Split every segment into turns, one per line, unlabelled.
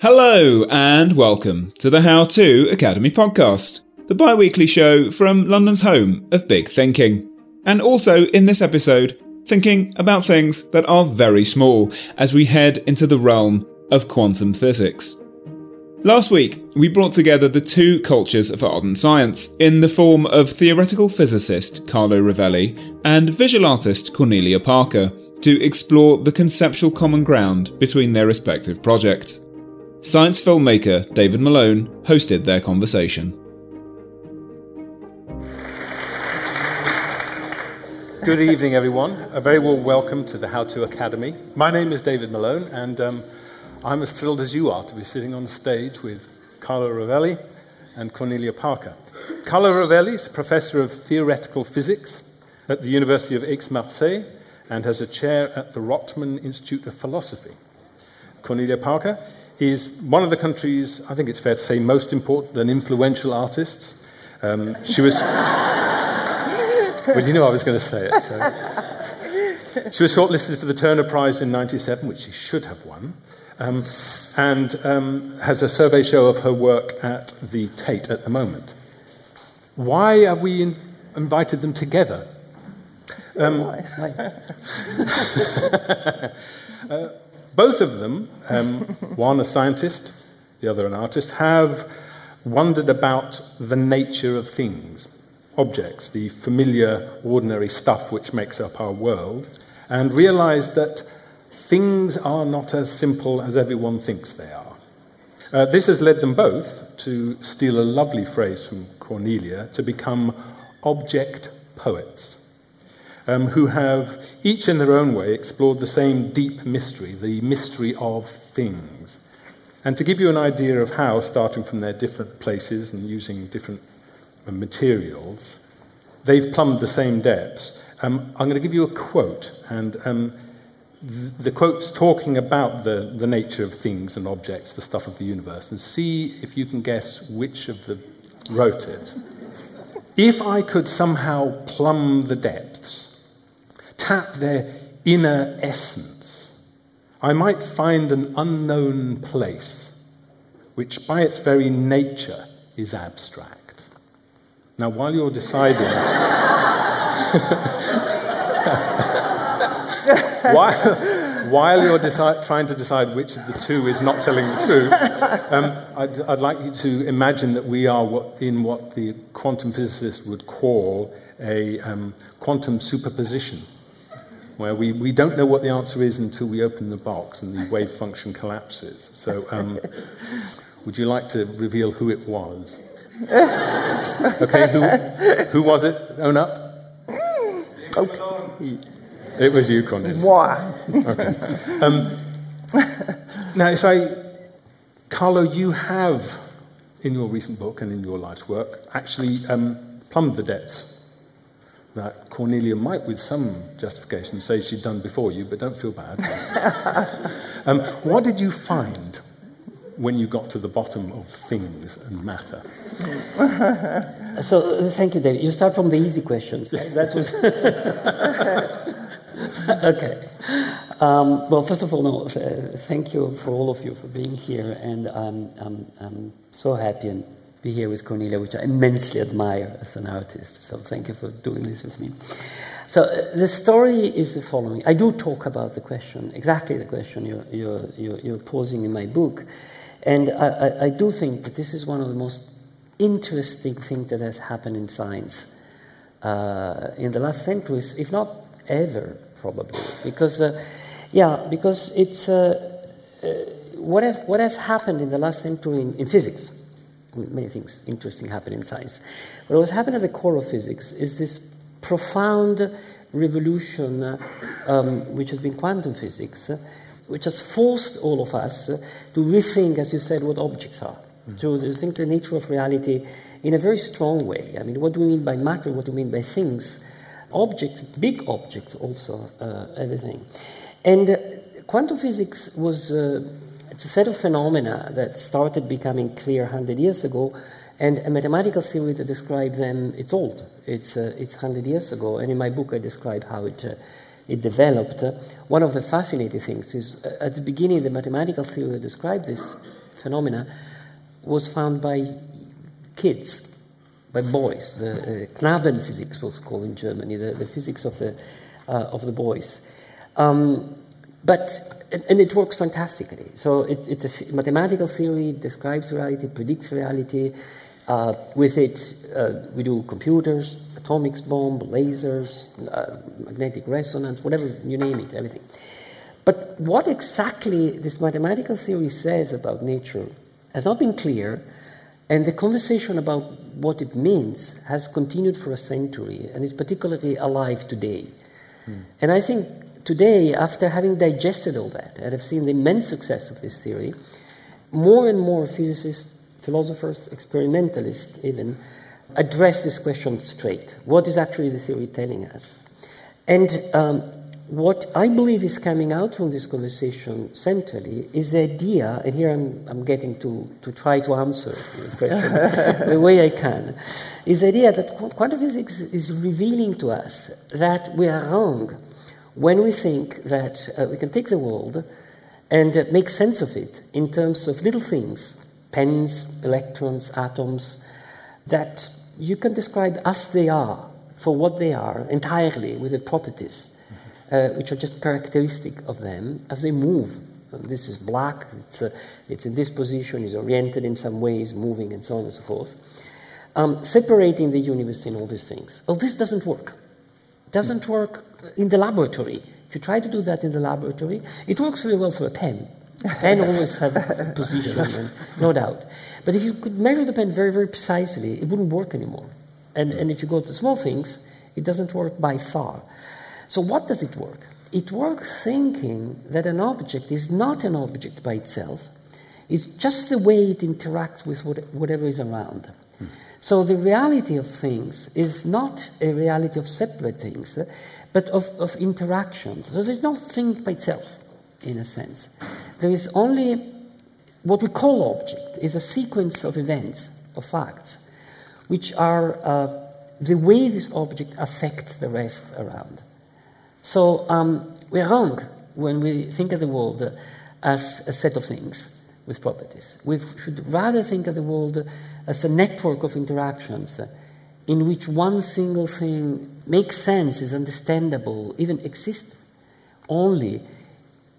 Hello and welcome to the How To Academy podcast, the bi weekly show from London's home of big thinking. And also in this episode, thinking about things that are very small as we head into the realm of quantum physics. Last week, we brought together the two cultures of art and science in the form of theoretical physicist Carlo Rovelli and visual artist Cornelia Parker to explore the conceptual common ground between their respective projects. Science filmmaker David Malone hosted their conversation.
Good evening, everyone. A very warm welcome to the How To Academy. My name is David Malone, and um, I'm as thrilled as you are to be sitting on stage with Carlo Rovelli and Cornelia Parker. Carlo Rovelli is a professor of theoretical physics at the University of Aix-Marseille and has a chair at the Rotman Institute of Philosophy. Cornelia Parker is one of the country's, I think it's fair to say, most important and influential artists. Um, she was. well, you knew I was going to say it. So. She was shortlisted for the Turner Prize in 97, which she should have won, um, and um, has a survey show of her work at the Tate at the moment. Why have we in- invited them together? Um, uh, both of them, um, one a scientist, the other an artist, have wondered about the nature of things, objects, the familiar, ordinary stuff which makes up our world, and realized that things are not as simple as everyone thinks they are. Uh, this has led them both to steal a lovely phrase from Cornelia to become object poets um, who have, each in their own way, explored the same deep mystery, the mystery of things. And to give you an idea of how, starting from their different places and using different uh, materials, they've plumbed the same depths. Um, I'm going to give you a quote, and um, th- the quote's talking about the, the nature of things and objects, the stuff of the universe, and see if you can guess which of them wrote it. If I could somehow plumb the depths, tap their inner essence, I might find an unknown place, which by its very nature is abstract. Now, while you're deciding, while, you're deci- trying to decide which of the two is not telling the truth, um, I'd, I'd, like you to imagine that we are what, in what the quantum physicists would call a um, quantum superposition where we, we don't know what the answer is until we open the box and the wave function collapses. So, um, would you like to reveal who it was? Okay, who, who was it? Own up. Okay. It was you, Connie.
Why?
Okay. Um, now, if I, Carlo, you have, in your recent book and in your life's work, actually um, plumbed the depths that Cornelia might, with some justification, say she'd done before you, but don't feel bad. um, what did you find when you got to the bottom of things and matter?
So, uh, thank you, David. You start from the easy questions. Right? That was okay. Um, well, first of all, no, th- thank you for all of you for being here, and I'm, I'm, I'm so happy and be here with Cornelia, which I immensely admire as an artist. So thank you for doing this with me. So uh, the story is the following. I do talk about the question, exactly the question you're, you're, you're, you're posing in my book. And I, I, I, do think that this is one of the most interesting things that has happened in science uh, in the last centuries, if not ever, probably. Because, uh, yeah, because it's uh, uh, what, has, what has happened in the last century in, in physics many things interesting happen in science. But what was happening at the core of physics is this profound revolution, um, which has been quantum physics, which has forced all of us to rethink, as you said, what objects are, mm. to, to think the nature of reality in a very strong way. I mean, what do we mean by matter? What do we mean by things? Objects, big objects, also, uh, everything. And uh, quantum physics was uh, it's a set of phenomena that started becoming clear 100 years ago, and a mathematical theory that describes them, it's old. It's, uh, it's 100 years ago, and in my book I describe how it, uh, it developed. one of the fascinating things is uh, at the beginning, the mathematical theory that described this phenomena was found by kids, by boys. The uh, Knabenphysik was called in Germany, the, the physics of the, uh, of the boys. Um, but, and, it works fantastically. So it, it's a mathematical theory, describes reality, predicts reality. Uh, with it, uh, we do computers, atomic bomb, lasers, uh, magnetic resonance, whatever you name it, everything. But what exactly this mathematical theory says about nature has not been clear, and the conversation about what it means has continued for a century and is particularly alive today. Hmm. And I think today, after having digested all that and have seen the immense success of this theory, more and more physicists, philosophers, experimentalists even, address this question straight. What is actually the theory telling us? And um, what I believe is coming out from this conversation centrally is the idea, and here I'm, I'm getting to, to try to answer the question the way I can, is the idea that quantum physics is revealing to us that we are wrong when we think that uh, we can take the world and uh, make sense of it in terms of little things pens, electrons, atoms that you can describe as they are for what they are entirely with the properties uh, which are just characteristic of them as they move. This is black, it's, uh, it's in this position, is oriented in some ways, moving, and so on and so forth. Um, separating the universe in all these things. Well, this doesn't work. Doesn't work in the laboratory. If you try to do that in the laboratory, it works very well for a pen. Pen always have position, no doubt. But if you could measure the pen very, very precisely, it wouldn't work anymore. And, and if you go to small things, it doesn't work by far. So, what does it work? It works thinking that an object is not an object by itself, it's just the way it interacts with whatever is around. So, the reality of things is not a reality of separate things, but of, of interactions. So, there's no thing by itself, in a sense. There is only what we call object, is a sequence of events, of facts, which are uh, the way this object affects the rest around. So um, we're wrong when we think of the world as a set of things with properties. We should rather think of the world as a network of interactions in which one single thing makes sense, is understandable, even exists only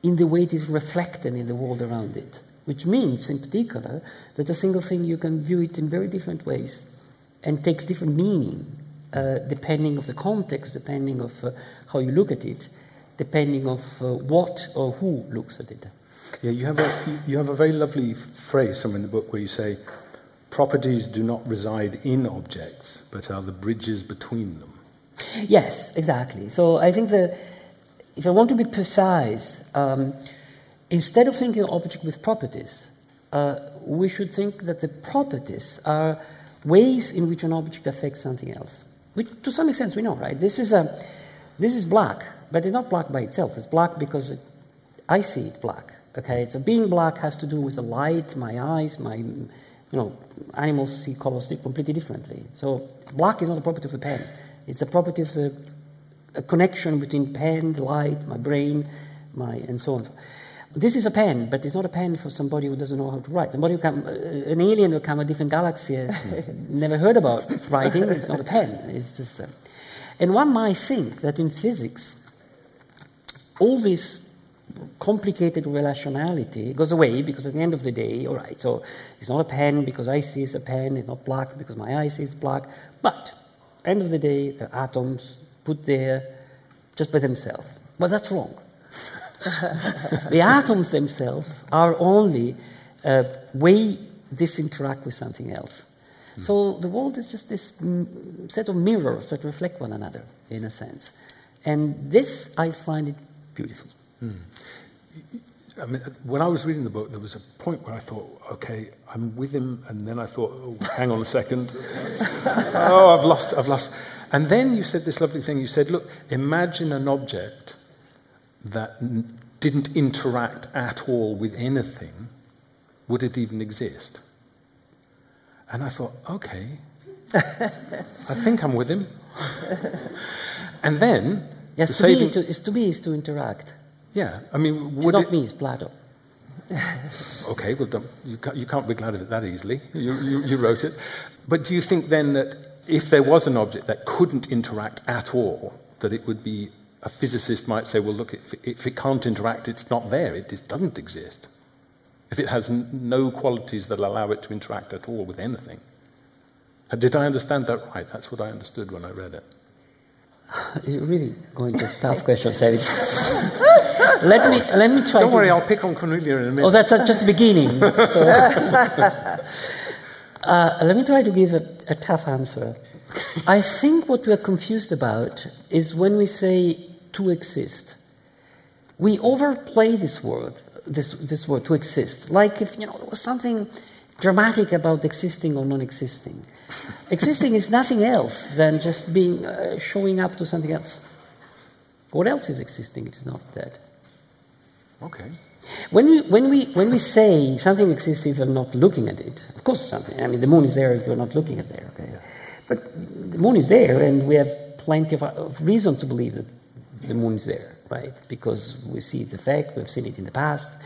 in the way it is reflected in the world around it. Which means, in particular, that a single thing you can view it in very different ways and takes different meaning uh, depending of the context, depending of uh, how you look at it, depending of uh, what or who looks at it.
Yeah, you have a you have a very lovely phrase somewhere in the book where you say, "Properties do not reside in objects, but are the bridges between them."
Yes, exactly. So I think that if I want to be precise, um, instead of thinking of object with properties, uh, we should think that the properties are ways in which an object affects something else. Which, to some extent, we know, right? This is, a, this is black, but it's not black by itself. It's black because it, I see it black. Okay, so being black has to do with the light, my eyes, my, you know, animals see colors completely differently. So black is not a property of the pen. It's a property of the a connection between pen, light, my brain, my, and so on. This is a pen, but it's not a pen for somebody who doesn't know how to write. Somebody who come, uh, an alien who come a different galaxy, uh, never heard about writing. It's not a pen. It's just. A, and one might think that in physics, all this complicated relationality goes away because at the end of the day, all right, so it's not a pen because I see it's a pen. It's not black because my eye sees black. But end of the day, the atoms put there just by themselves. Well, that's wrong. the atoms themselves are only a way this interact with something else. Mm. So the world is just this set of mirrors that reflect one another, in a sense. And this, I find it beautiful. Mm.
I mean, when I was reading the book, there was a point where I thought, okay, I'm with him, and then I thought, oh, hang on a second. oh, I've lost, I've lost. And then you said this lovely thing. You said, look, imagine an object that n- didn't interact at all with anything, would it even exist? And I thought, okay, I think I'm with him. and then.
Yes, to, saving... be, to, is to be is to interact.
Yeah, I mean,
would it's not it... me, it's Plato.
okay, well, you, can't, you can't be glad of it that easily. You, you, you wrote it. But do you think then that if there was an object that couldn't interact at all, that it would be a physicist might say, well, look, if, if it can't interact, it's not there, it just doesn't exist. If it has n- no qualities that allow it to interact at all with anything. Uh, Did I understand that right? That's what I understood when I read it.
You're really going to tough questions, David. let me let me try.
Don't
to,
worry, I'll pick on Cornelia in a minute.
Oh, that's just the beginning. So, uh, let me try to give a, a tough answer. I think what we're confused about is when we say to exist. We overplay this word, this, this word to exist. Like if you know there was something dramatic about existing or non-existing. existing is nothing else than just being uh, showing up to something else. What else is existing if it's not that?
Okay.
When we, when, we, when we say something exists if you're not looking at it, of course something. I mean, the moon is there if you're not looking at there. Okay? But the moon is there, and we have plenty of, of reason to believe that the moon is there, right? Because we see its effect, we've seen it in the past,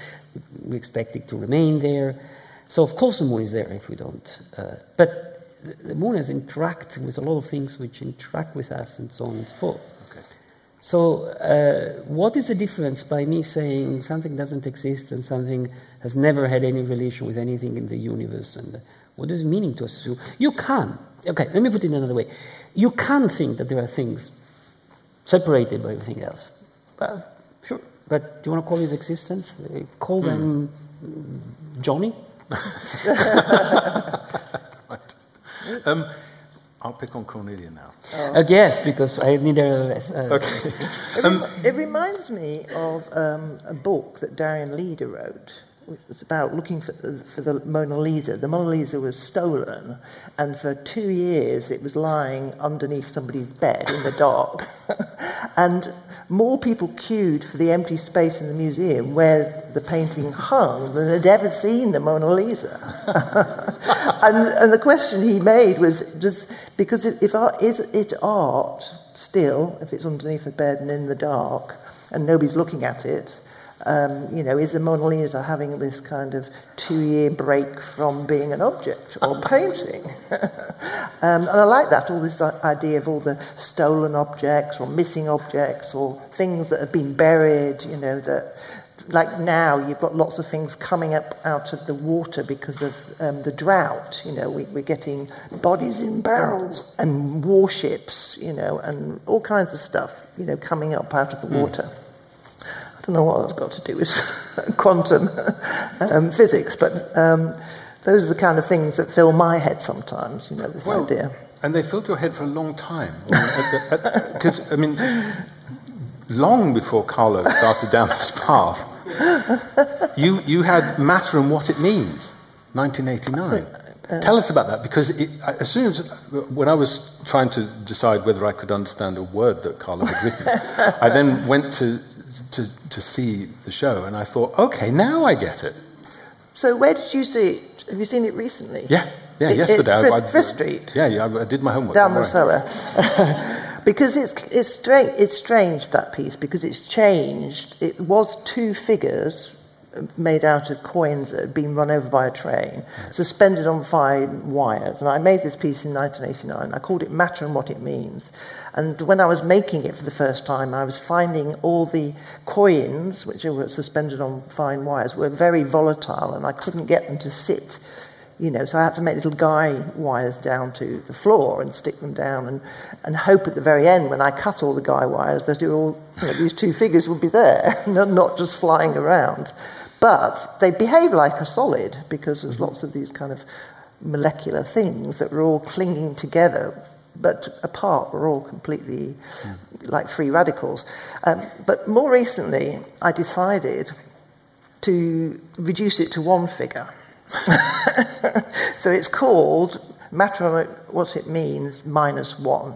we expect it to remain there. So of course the moon is there if we don't. Uh, but the moon has interact with a lot of things which interact with us and so on and so forth. So, uh, what is the difference by me saying something doesn't exist and something has never had any relation with anything in the universe? And what does it mean to us? You can. Okay, let me put it another way. You can think that there are things separated by everything else. Well, sure. But do you want to call his existence? Call them Johnny?
Um, I'll pick on Cornelia now.
Uh, yes, because I need a. Uh,
It, rem- it reminds me of um, a book that Darian Leader wrote. Was about looking for the, for the Mona Lisa. The Mona Lisa was stolen, and for two years it was lying underneath somebody's bed in the dark. and more people queued for the empty space in the museum where the painting hung than had ever seen the Mona Lisa. and, and the question he made was does, because if art, is it art still, if it's underneath a bed and in the dark, and nobody's looking at it, um, you know, is the Mona Lisa having this kind of two-year break from being an object or painting? um, and I like that, all this idea of all the stolen objects or missing objects or things that have been buried, you know, that like now you've got lots of things coming up out of the water because of um, the drought. You know, we, we're getting bodies in barrels and warships, you know, and all kinds of stuff, you know, coming up out of the water. I don't know what that's got to do with quantum um, physics, but um, those are the kind of things that fill my head sometimes, you know, this
Well,
idea.
And they filled your head for a long time. Because, uh, uh, uh, I mean, long before Carlo started down this path, you, you had Matter and What It Means, 1989. Tell us about that, because it, as soon as, when I was trying to decide whether I could understand a word that Carlo had written, I then went to, to, to see the show and I thought, okay, now I get it.
So, where did you see it? Have you seen it recently?
Yeah, yeah,
It- it-
yesterday. I-
Frith- Frith Street?
Yeah, yeah, I, I did my homework.
down the cellar. because it's, it's, strange, it's strange, that piece, because it's changed. It was two figures made out of coins that had been run over by a train, suspended on fine wires. And I made this piece in 1989. I called it Matter and What It Means. And when I was making it for the first time, I was finding all the coins, which were suspended on fine wires, were very volatile, and I couldn't get them to sit you know, so I had to make little guy wires down to the floor and stick them down and, and hope at the very end when I cut all the guy wires that all, you know, these two figures would be there, not just flying around. But they behave like a solid because there's lots of these kind of molecular things that were all clinging together, but apart were all completely like free radicals. Um, but more recently, I decided to reduce it to one figure. so it's called matter what it means minus one.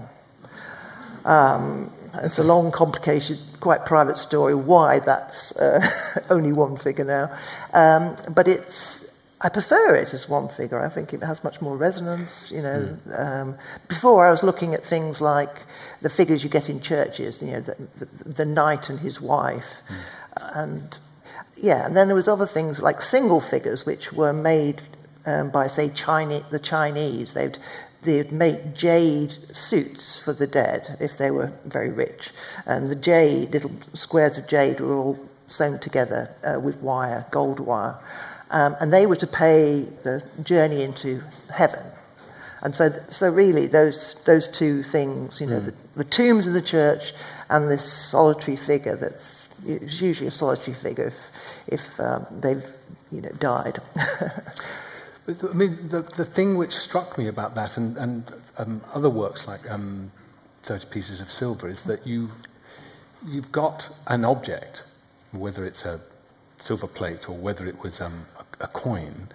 Um, it's a long, complicated, quite private story why that's uh, only one figure now. Um, but it's, I prefer it as one figure. I think it has much more resonance. You know, um, before I was looking at things like the figures you get in churches. You know, the, the, the knight and his wife, and yeah, and then there was other things like single figures, which were made um, by, say, China, the Chinese. They'd, they'd make jade suits for the dead if they were very rich. And the jade, little squares of jade, were all sewn together uh, with wire, gold wire. Um, and they were to pay the journey into heaven. And so, so really, those, those two things, you know, mm. the, the tombs in the church and this solitary figure that's it's usually a solitary figure if, if um, they've you know, died.
I mean, the, the thing which struck me about that and, and um, other works like um, 30 Pieces of Silver is that you, you've got an object, whether it's a silver plate or whether it was um, a, a coin,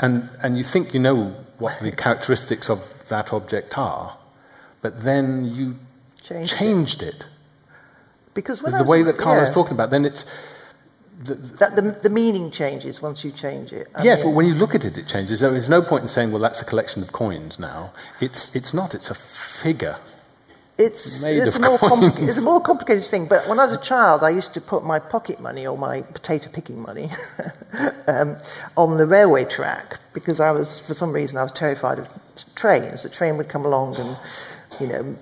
and, and you think you know what the characteristics of that object are, but then you changed, changed it. it.
Because
the way that Carlo yeah. talking about, then it's
the, that the, the meaning changes once you change it.
I yes, mean, well, when you look at it, it changes. There's no point in saying, well, that's a collection of coins now. It's, it's not, it's a figure.
It's, it's, a more compli- it's a more complicated thing. But when I was a child, I used to put my pocket money or my potato picking money um, on the railway track because I was, for some reason, I was terrified of trains. The train would come along and, you know,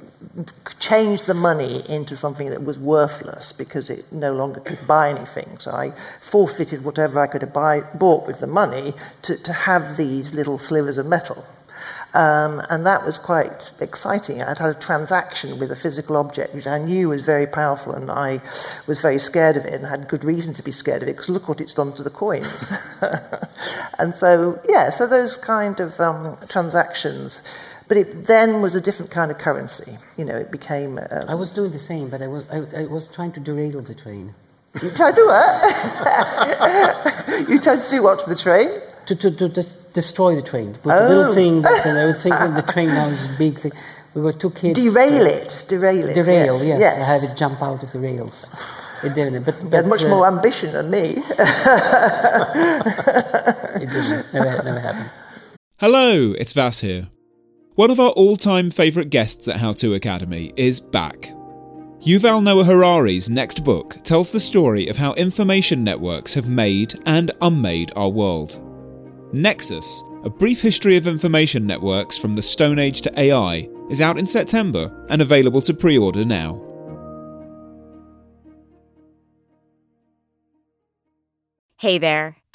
change the money into something that was worthless because it no longer could buy anything. So I forfeited whatever I could have buy, bought with the money to, to have these little slivers of metal. Um, and that was quite exciting. I'd had a transaction with a physical object which I knew was very powerful, and I was very scared of it and had good reason to be scared of it because look what it's done to the coins. and so, yeah, so those kind of um, transactions but it then was a different kind of currency. You know, it became. Um,
I was doing the same, but I was I, I was trying to derail the train.
You tried to what? you tried to do what to the train?
To, to, to des- destroy the train. To put oh. a little thing, and I was thinking the train now is a big thing. We were two kids.
Derail uh, it. Derail it.
Derail, yes. yes. I had it jump out of the rails. It didn't. But,
but, you had much uh, more ambition than me. it
didn't. Never, never happened.
Hello, it's Vas here. One of our all time favourite guests at How To Academy is back. Yuval Noah Harari's next book tells the story of how information networks have made and unmade our world. Nexus, a brief history of information networks from the Stone Age to AI, is out in September and available to pre order now.
Hey there,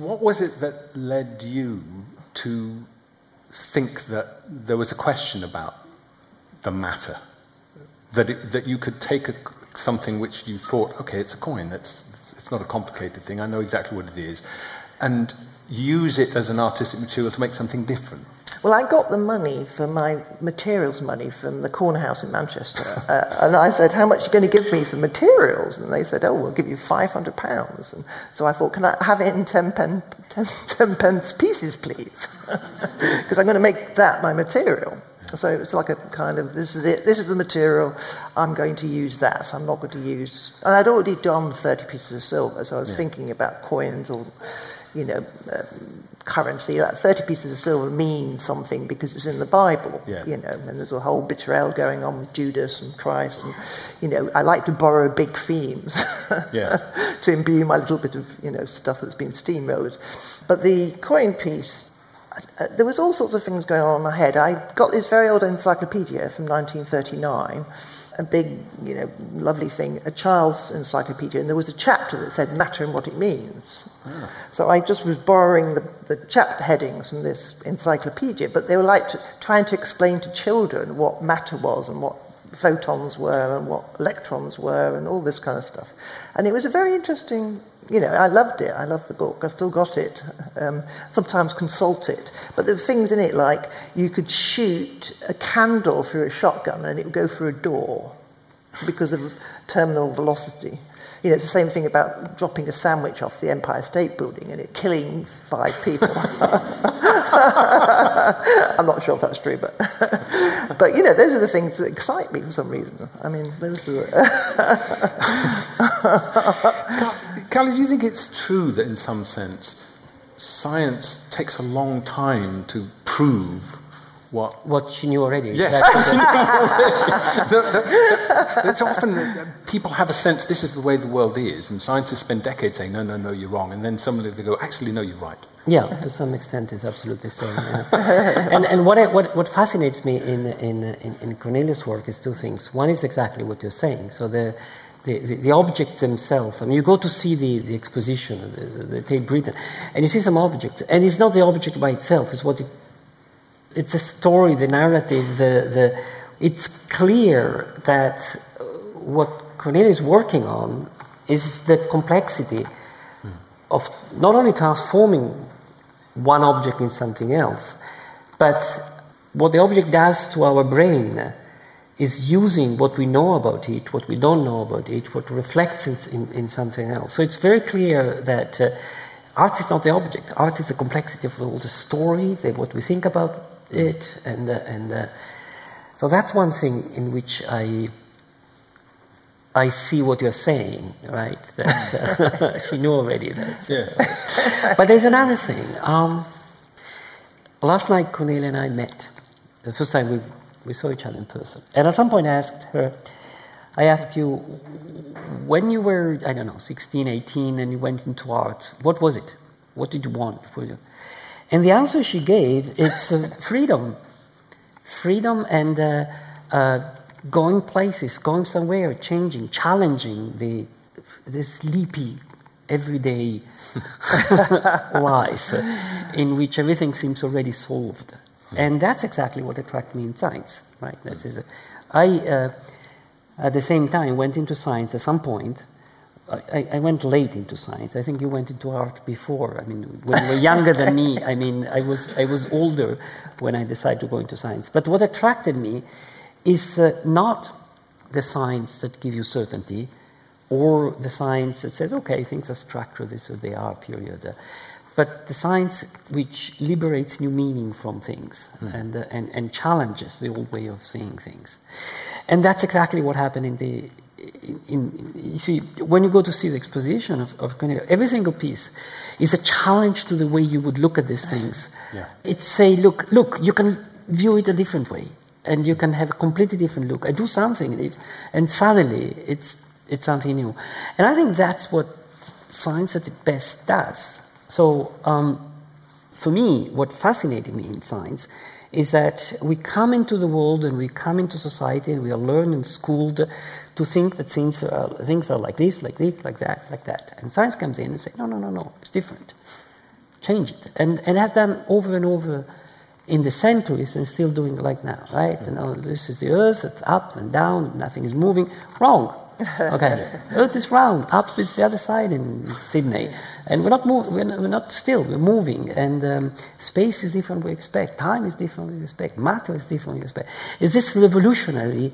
What was it that led you to think that there was a question about the matter? That, it, that you could take a, something which you thought, okay, it's a coin, it's, it's not a complicated thing, I know exactly what it is, and use it as an artistic material to make something different?
Well, I got the money for my materials money from the corner house in Manchester. uh, and I said, How much are you going to give me for materials? And they said, Oh, we'll give you £500. And so I thought, Can I have it in 10, pen, 10, 10 pence pieces, please? Because I'm going to make that my material. So it's like a kind of this is it, this is the material, I'm going to use that. I'm not going to use. And I'd already done 30 pieces of silver, so I was yeah. thinking about coins or, you know. Um, currency. That 30 pieces of silver means something because it's in the Bible, yeah. you know, and there's a whole betrayal going on with Judas and Christ. And, you know, I like to borrow big themes yeah. to imbue my little bit of, you know, stuff that's been steamrolled. But the coin piece, uh, there was all sorts of things going on in my head. I got this very old encyclopedia from 1939 a big, you know, lovely thing, a child's encyclopedia, and there was a chapter that said matter and what it means. So I just was borrowing the, the chapter headings from this encyclopedia, but they were like to, trying to explain to children what matter was and what photons were and what electrons were and all this kind of stuff. And it was a very interesting, you know, I loved it. I loved the book. I still got it. Um, sometimes consult it. But there were things in it like you could shoot a candle through a shotgun and it would go through a door. because of terminal velocity. You know, it's the same thing about dropping a sandwich off the Empire State Building and it killing five people. I'm not sure if that's true, but but you know, those are the things that excite me for some reason. I mean, those are.
Carlo, do you think it's true that in some sense science takes a long time to prove what
what she knew already.
Yes, it's often people have a sense this is the way the world is, and scientists spend decades saying no, no, no, you're wrong, and then suddenly they go, actually, no, you're right.
Yeah, to some extent, it's absolutely so. Yeah. and and what, I, what what fascinates me in in, in in Cornelia's work is two things. One is exactly what you're saying. So the the, the, the, objects themselves. I mean, you go to see the, the exposition, the, the Tate Britain, and you see some objects, and it's not the object by itself, it's what it it's a story, the narrative, the, the, it's clear that what Cornelia is working on is the complexity mm. of not only transforming one object in something else, but what the object does to our brain is using what we know about it, what we don't know about it, what reflects in, in, in something else. So it's very clear that uh, art is not the object. Art is the complexity of the, the story, the, what we think about it, and uh, and uh, so that's one thing in which I I see what you're saying, right? That uh, she knew already that.
Yes.
but there's another thing. Um, last night, Cornelia and I met. The first time we we saw each other in person, and at some point, I asked her. I asked you, when you were, I don't know, 16, 18, and you went into art, what was it? What did you want for you? And the answer she gave is uh, freedom. Freedom and uh, uh, going places, going somewhere, changing, challenging the, this sleepy, everyday life in which everything seems already solved. And that's exactly what attracted me in science, right? That is, I, uh, at the same time, went into science at some point I, I, went late into science. I think you went into art before. I mean, when you were younger than me, I mean, I was, I was older when I decided to go into science. But what attracted me is uh, not the science that gives you certainty or the science that says, okay, things are structured this or they are, period. Uh, but the science which liberates new meaning from things mm. and, uh, and, and challenges the old way of seeing things. And that's exactly what happened in the, in, you see, when you go to see the exposition of, of Cornelia, every single piece is a challenge to the way you would look at these things.
Yeah.
It's say, look, look, you can view it a different way, and you can have a completely different look. I do something, it, and suddenly it's it's something new. And I think that's what science at its best does. So, um, for me, what fascinated me in science is that we come into the world and we come into society and we are learned and schooled to think that things are, things are like this, like this, like that, like that. And science comes in and says, no, no, no, no, it's different. Change it. And, and has done over and over in the centuries and still doing it like now, right? And now this is the earth, it's up and down, nothing is moving. Wrong. Okay, Earth is round. Up is the other side in Sydney, and we're not moving. We're, we're, not still. We're moving, and um, space is different. We expect time is different. We expect matter is different. We expect. Is this revolutionary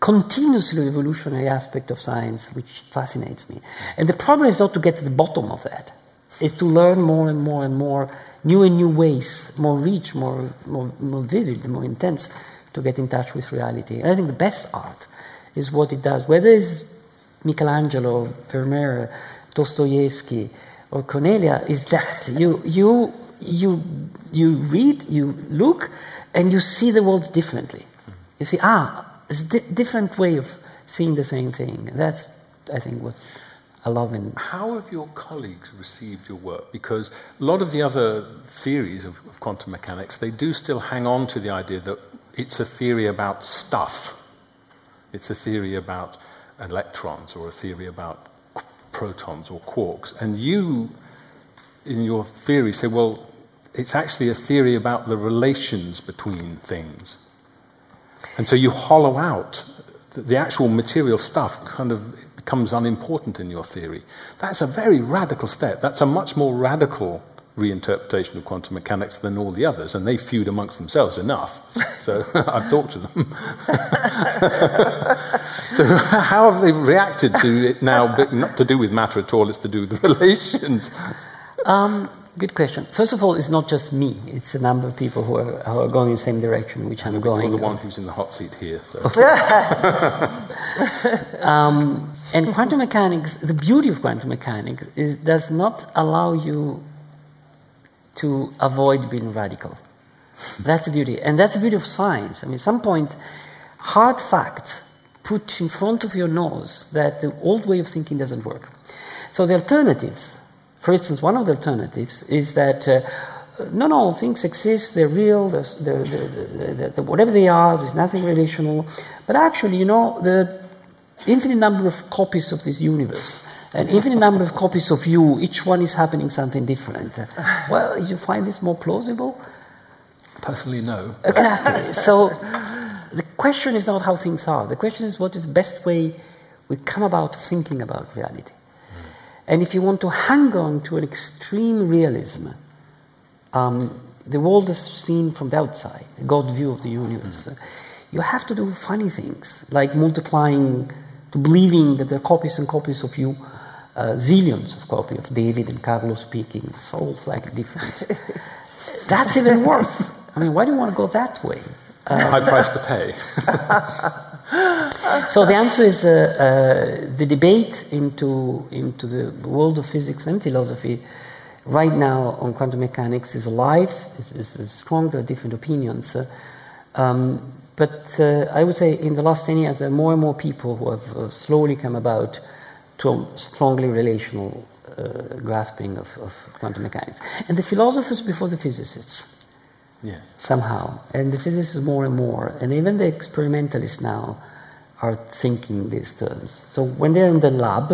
continuously revolutionary aspect of science which fascinates me. And the problem is not to get to the bottom of that, is to learn more and more and more new and new ways, more rich, more, more, more vivid, more intense, to get in touch with reality. And I think the best art is what it does, whether it's Michelangelo, Vermeer, Dostoevsky, or Cornelia, is that you, you, you, you read, you look, and you see the world differently. You see, ah, it's a di- different way of seeing the same thing. That's, I think, what I love in.
How have your colleagues received your work? Because a lot of the other theories of, of quantum mechanics, they do still hang on to the idea that it's a theory about stuff. It's a theory about electrons or a theory about protons or quarks. And you, in your theory, say, well, it's actually a theory about the relations between things. And so you hollow out the actual material stuff kind of becomes unimportant in your theory. That's a very radical step. That's a much more radical reinterpretation of quantum mechanics than all the others, and they feud amongst themselves enough. So I've talked to them. so how have they reacted to it now? But not to do with matter at all; it's to do with relations.
Um, good question. First of all, it's not just me; it's a number of people who are, who are going in the same direction, which I'm going.
You're the one who's in the hot seat here. So.
um, and quantum mechanics, the beauty of quantum mechanics is does not allow you to avoid being radical. That's the beauty. And that's the beauty of science. I mean, at some point, hard facts put in front of your nose that the old way of thinking doesn't work. So the alternatives, for instance, one of the alternatives is that uh, no, no, things exist, they're real, they're, they're, they're, whatever they are, there's nothing relational. But actually, you know, the infinite number of copies of this universe, an infinite number of copies of you, each one is happening something different. Well, you find this more plausible?
Personally, no.
Exactly. so the question is not how things are. The question is what is the best way we come about thinking about reality. And if you want to hang on to an extreme realism, um, the world is seen from the outside, the God view of the universe. Mm. You have to do funny things, like multiplying to believing that there are copies and copies of you, uh, zillions of copies of David and Carlos speaking, all slightly different. That's even worse. I mean, why do you want to go that way?
Uh, High price to pay.
so the answer is uh, uh, the debate into, into the world of physics and philosophy right now on quantum mechanics is alive, is, is, is strong, there are different opinions. Uh, um, but uh, I would say in the last 10 years, there are more and more people who have uh, slowly come about to a strongly relational grasping of, of, quantum mechanics. And the philosophers before the physicists.
Yes.
Somehow. And the physicists more and more. And even the experimentalists now are thinking these terms. So when they're in the lab,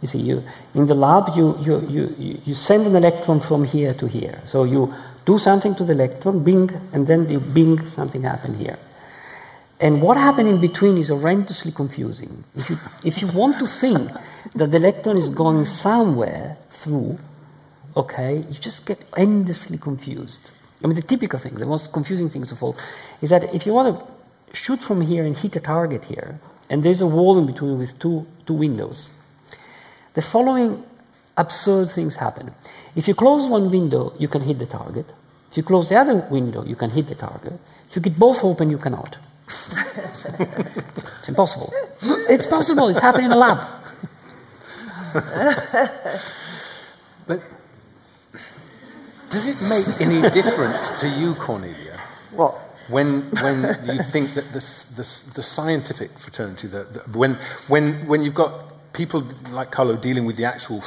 you see, you, in the lab, you, you, you, you send an electron from here to here. So you do something to the electron, bing, and then you bing, something happen here. And what happened in between is horrendously confusing. If you, if you want to think that the electron is going somewhere through, okay, you just get endlessly confused. I mean, the typical thing, the most confusing things of all, is that if you want to shoot from here and hit a target here, and there's a wall in between with two, two windows, the following absurd things happen. If you close one window, you can hit the target. If you close the other window, you can hit the target. If you get both open, you cannot. it's impossible. It's possible. It's happening in a lab.
but does it make any difference to you, Cornelia?
What?
When, when you think that the, the, the scientific fraternity, the, the, when, when, when you've got people like Carlo dealing with the actual,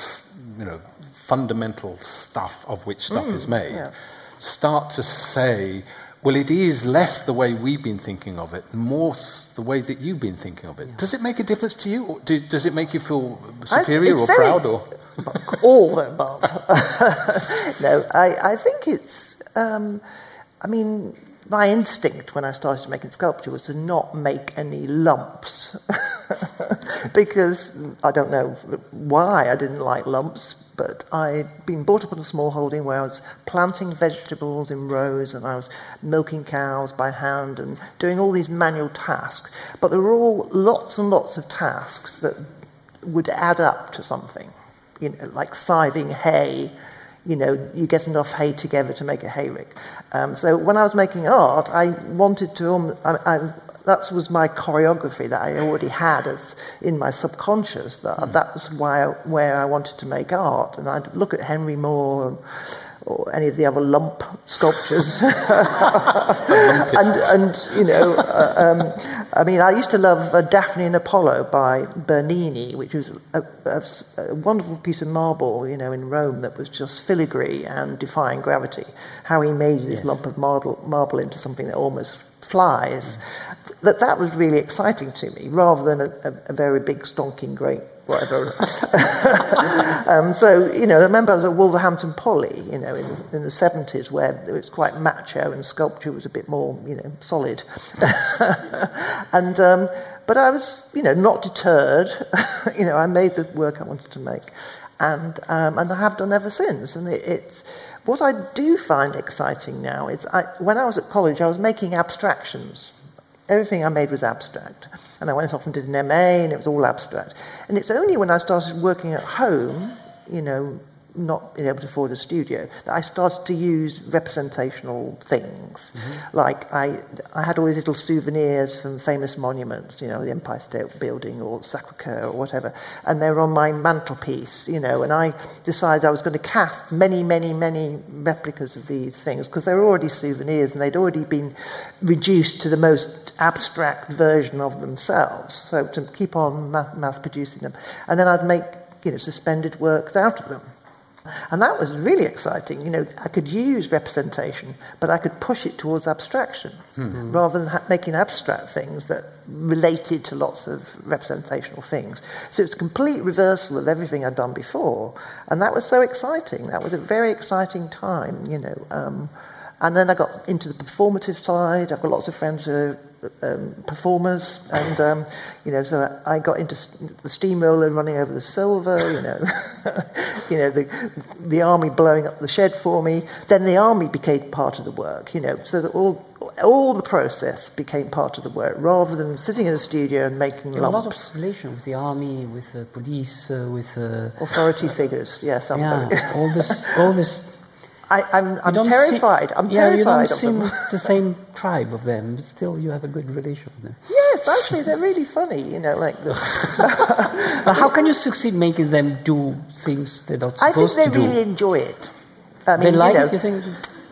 you know, fundamental stuff of which stuff mm, is made, yeah. start to say, well, it is less the way we've been thinking of it, more the way that you've been thinking of it. Yeah. Does it make a difference to you? Or do, does it make you feel superior or very, proud? Or
all the above? no, I, I think it's. Um, I mean, my instinct when I started making sculpture was to not make any lumps. because I don't know why I didn't like lumps, but I'd been brought up on a small holding where I was planting vegetables in rows and I was milking cows by hand and doing all these manual tasks. But there were all lots and lots of tasks that would add up to something, you know, like scything hay. You know, you get enough hay together to make a hayrick. Um, so when I was making art, I wanted to. Um, I, I that was my choreography that I already had as in my subconscious. That mm. that was why where I wanted to make art, and I'd look at Henry Moore or any of the other lump sculptures. and, and, you know, uh, um, I mean, I used to love uh, Daphne and Apollo by Bernini, which was a, a, a, wonderful piece of marble, you know, in Rome that was just filigree and defying gravity. How he made this yes. lump of marble, marble into something that almost flies. Mm. That that was really exciting to me, rather than a, a very big, stonking, great whatever. um, so, you know, I remember I was at Wolverhampton Poly, you know, in, in the 70s, where it was quite macho and sculpture was a bit more, you know, solid. and, um, but I was, you know, not deterred. you know, I made the work I wanted to make. and um, and I have done ever since. And it, it's what I do find exciting now. It's I, when I was at college, I was making abstractions. Everything I made was abstract, and I went off and did an MA, and it was all abstract. And it's only when I started working at home, you know, not being able to afford a studio, that I started to use representational things. Mm-hmm. Like I, I had all these little souvenirs from famous monuments, you know, the Empire State Building or Sacre-Cœur or whatever, and they were on my mantelpiece, you know, and I decided I was going to cast many, many, many replicas of these things because they were already souvenirs and they'd already been reduced to the most abstract version of themselves. So to keep on mass producing them. And then I'd make, you know, suspended works out of them. And that was really exciting. You know, I could use representation, but I could push it towards abstraction mm-hmm. rather than ha- making abstract things that related to lots of representational things. So it's a complete reversal of everything I'd done before. And that was so exciting. That was a very exciting time, you know. Um, and then I got into the performative side. I've got lots of friends who are um, performers, and um, you know, so I got into the steamroller running over the silver. You know, you know, the the army blowing up the shed for me. Then the army became part of the work. You know, so that all all the process became part of the work rather than sitting in a studio and making
lumps. A lot of relation with the army, with the police, uh, with uh,
authority figures. Yes,
yeah, all this, all this
I, am I'm, I'm terrified. I'm
yeah,
terrified.
You don't seem the same tribe of them, but still you have a good relation with them.
Yes, actually, they're really funny. You know, like the.
how can you succeed making them do things they're not supposed
to do? I think
they
really enjoy it. I
mean, they like you know, it. You think?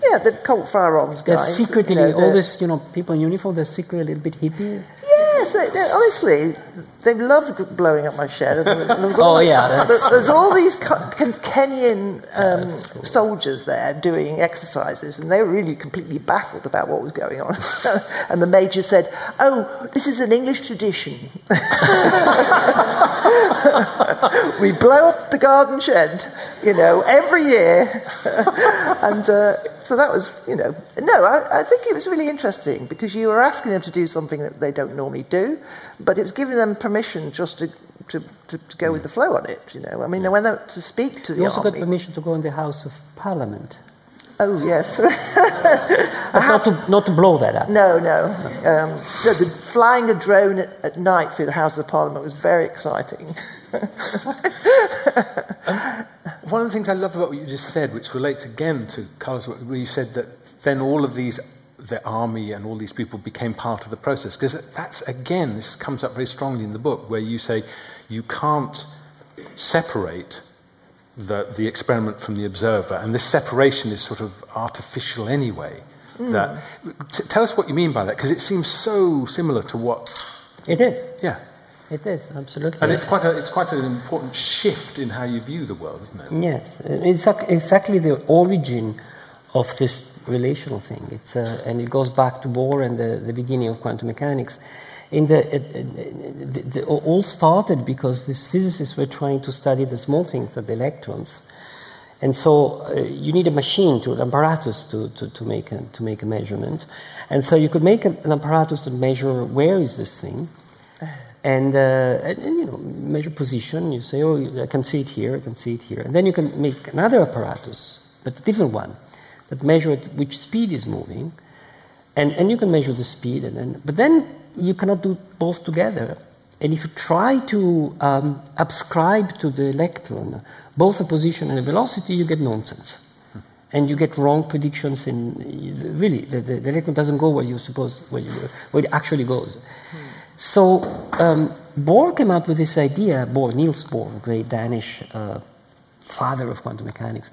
Yeah, the Colt firearms
guys.
They're
secretly you know, all these, you know, people in uniform. They're secretly a little bit hippie.
Yes, they, they, honestly, they loved blowing up my shed.
oh
yeah, there's all these Kenyan um, cool. soldiers there doing exercises, and they were really completely baffled about what was going on. and the major said, "Oh, this is an English tradition. we blow up the garden shed, you know, every year." and uh, so that was, you know, no, I, I think it was really interesting because you were asking them to do something that they don't normally do, but it was giving them permission just to, to, to, to go with the flow on it, you know. I mean, they went out to speak to the
You also
army.
got permission to go in the House of Parliament.
Oh, yes.
but not to, not to blow that up.
No, no. Um, so the, flying a drone at, at, night through the House of Parliament was very exciting.
um, one of the things I love about what you just said, which relates again to Carlos, where you said that then all of these the army and all these people became part of the process. Because that's, again, this comes up very strongly in the book, where you say you can't separate the, the experiment from the observer. And this separation is sort of artificial anyway. Mm. That, t- tell us what you mean by that, because it seems so similar to what.
It is.
Yeah.
It is, absolutely.
And it's quite, a, it's quite an important shift in how you view the world, isn't
it? Yes. It's exactly the origin of this relational thing. It's, uh, and it goes back to Bohr and the, the beginning of quantum mechanics. In the, it, it, the, the, all started because these physicists were trying to study the small things the electrons. And so uh, you need a machine, to, an apparatus to, to, to, make a, to make a measurement. And so you could make an, an apparatus to measure where is this thing. And, uh, and, and, you know, measure position. You say, oh, I can see it here, I can see it here. And then you can make another apparatus, but a different one that measure at which speed is moving, and, and you can measure the speed, and then, but then you cannot do both together. And if you try to um, ascribe to the electron both the position and the velocity, you get nonsense. And you get wrong predictions, and really, the, the, the electron doesn't go where you suppose, where, you, where it actually goes. So um, Bohr came up with this idea, Bohr, Niels Bohr, great Danish uh, father of quantum mechanics,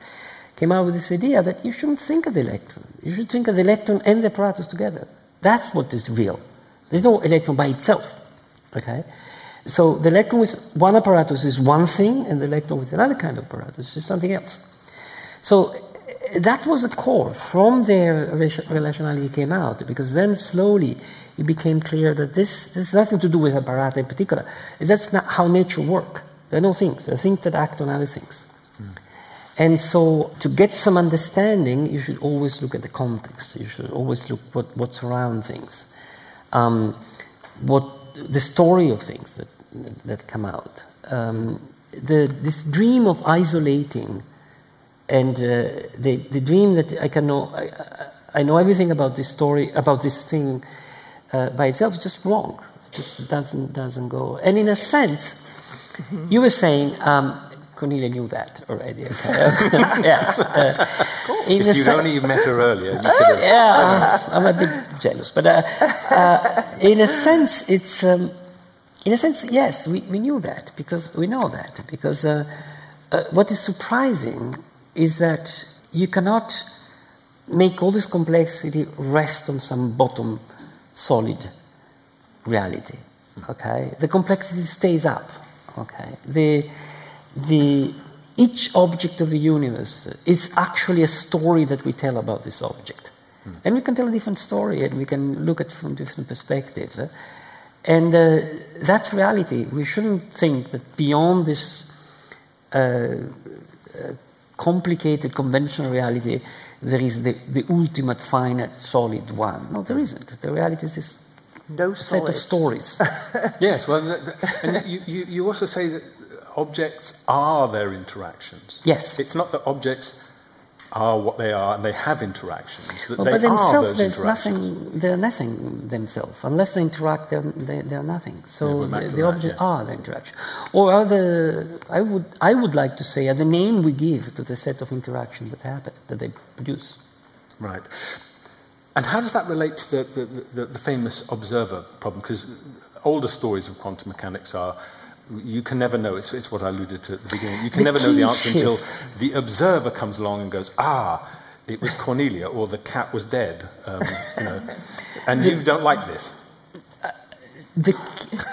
came out with this idea that you shouldn't think of the electron. You should think of the electron and the apparatus together. That's what is real. There's no electron by itself. Okay? So the electron with one apparatus is one thing, and the electron with another kind of apparatus is something else. So that was a core. From there, relationality came out, because then slowly it became clear that this, this has nothing to do with apparatus in particular. That's not how nature works. There are no things. There are things that act on other things. And so, to get some understanding, you should always look at the context. You should always look what what's around things, um, what the story of things that that come out. Um, the, this dream of isolating and uh, the, the dream that I can know, I, I know everything about this story, about this thing uh, by itself is just wrong. It just doesn't, doesn't go. And in a sense, mm-hmm. you were saying, um, Cornelia knew that already. Okay. yes. Uh,
if you'd only met her earlier, you could
have. yeah, I'm a bit jealous. But uh, uh, in a sense, it's. Um, in a sense, yes, we, we knew that because we know that. Because uh, uh, what is surprising is that you cannot make all this complexity rest on some bottom solid reality. Okay? The complexity stays up. Okay? The, the, each object of the universe is actually a story that we tell about this object. Mm. And we can tell a different story and we can look at it from different perspective. And uh, that's reality. We shouldn't think that beyond this uh, uh, complicated conventional reality, there is the, the ultimate finite solid one. No, there isn't. The reality is this
no
set of stories.
yes, well, and you, you, you also say that objects are their interactions.
Yes.
It's not that objects are what they are and they have interactions.
Well,
they
but themselves, there's nothing. They're nothing themselves. Unless they interact, they're, they, they are nothing. So yeah, the, the objects yeah. are the interaction. Or are the? I would I would like to say are the name we give to the set of interactions that happen that they produce.
Right. And how does that relate to the, the, the, the famous observer problem? Because older stories of quantum mechanics are you can never know. It's, it's what I alluded to at the beginning. You can
the
never know the answer
shift.
until the observer comes along and goes, ah, it was Cornelia, or the cat was dead. Um, you know, and the, you don't like this.
Uh, the,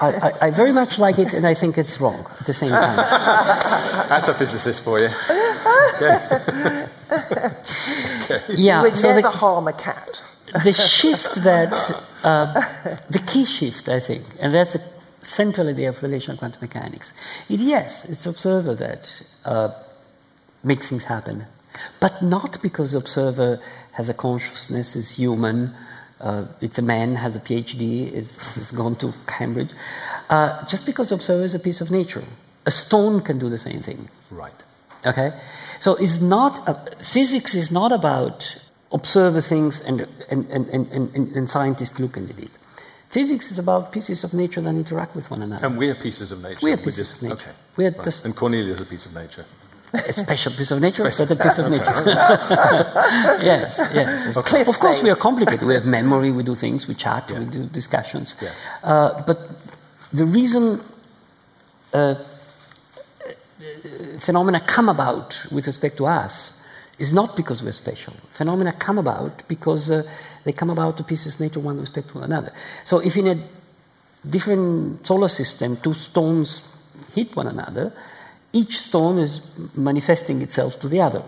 I, I, very much like it, and I think it's wrong at the same time.
That's a physicist for you.
okay. Yeah, you would so never the, harm a cat.
The shift that, uh, the key shift, I think, and that's a central idea of relational quantum mechanics. It, yes, it's observer that uh, makes things happen, but not because the observer has a consciousness, is human, uh, it's a man, has a PhD, is, is gone to Cambridge. Uh, just because the observer is a piece of nature. A stone can do the same thing.
Right.
Okay? So it's not, a, physics is not about observer things and, and, and, and, and, and scientists look at it. Physics is about pieces of nature that interact with one another.
And we're pieces of nature.
We are pieces of nature.
Okay.
We are
right. just, and Cornelia is a piece of nature.
A special piece of nature, but a piece of nature. yes, yes. Okay. Of course, we are complicated. We have memory, we do things, we chat, yeah. we do discussions.
Yeah.
Uh, but the reason uh, phenomena come about with respect to us is not because we're special. Phenomena come about because uh, they come about to pieces nature one respect to another. So if in a different solar system two stones hit one another, each stone is manifesting itself to the other.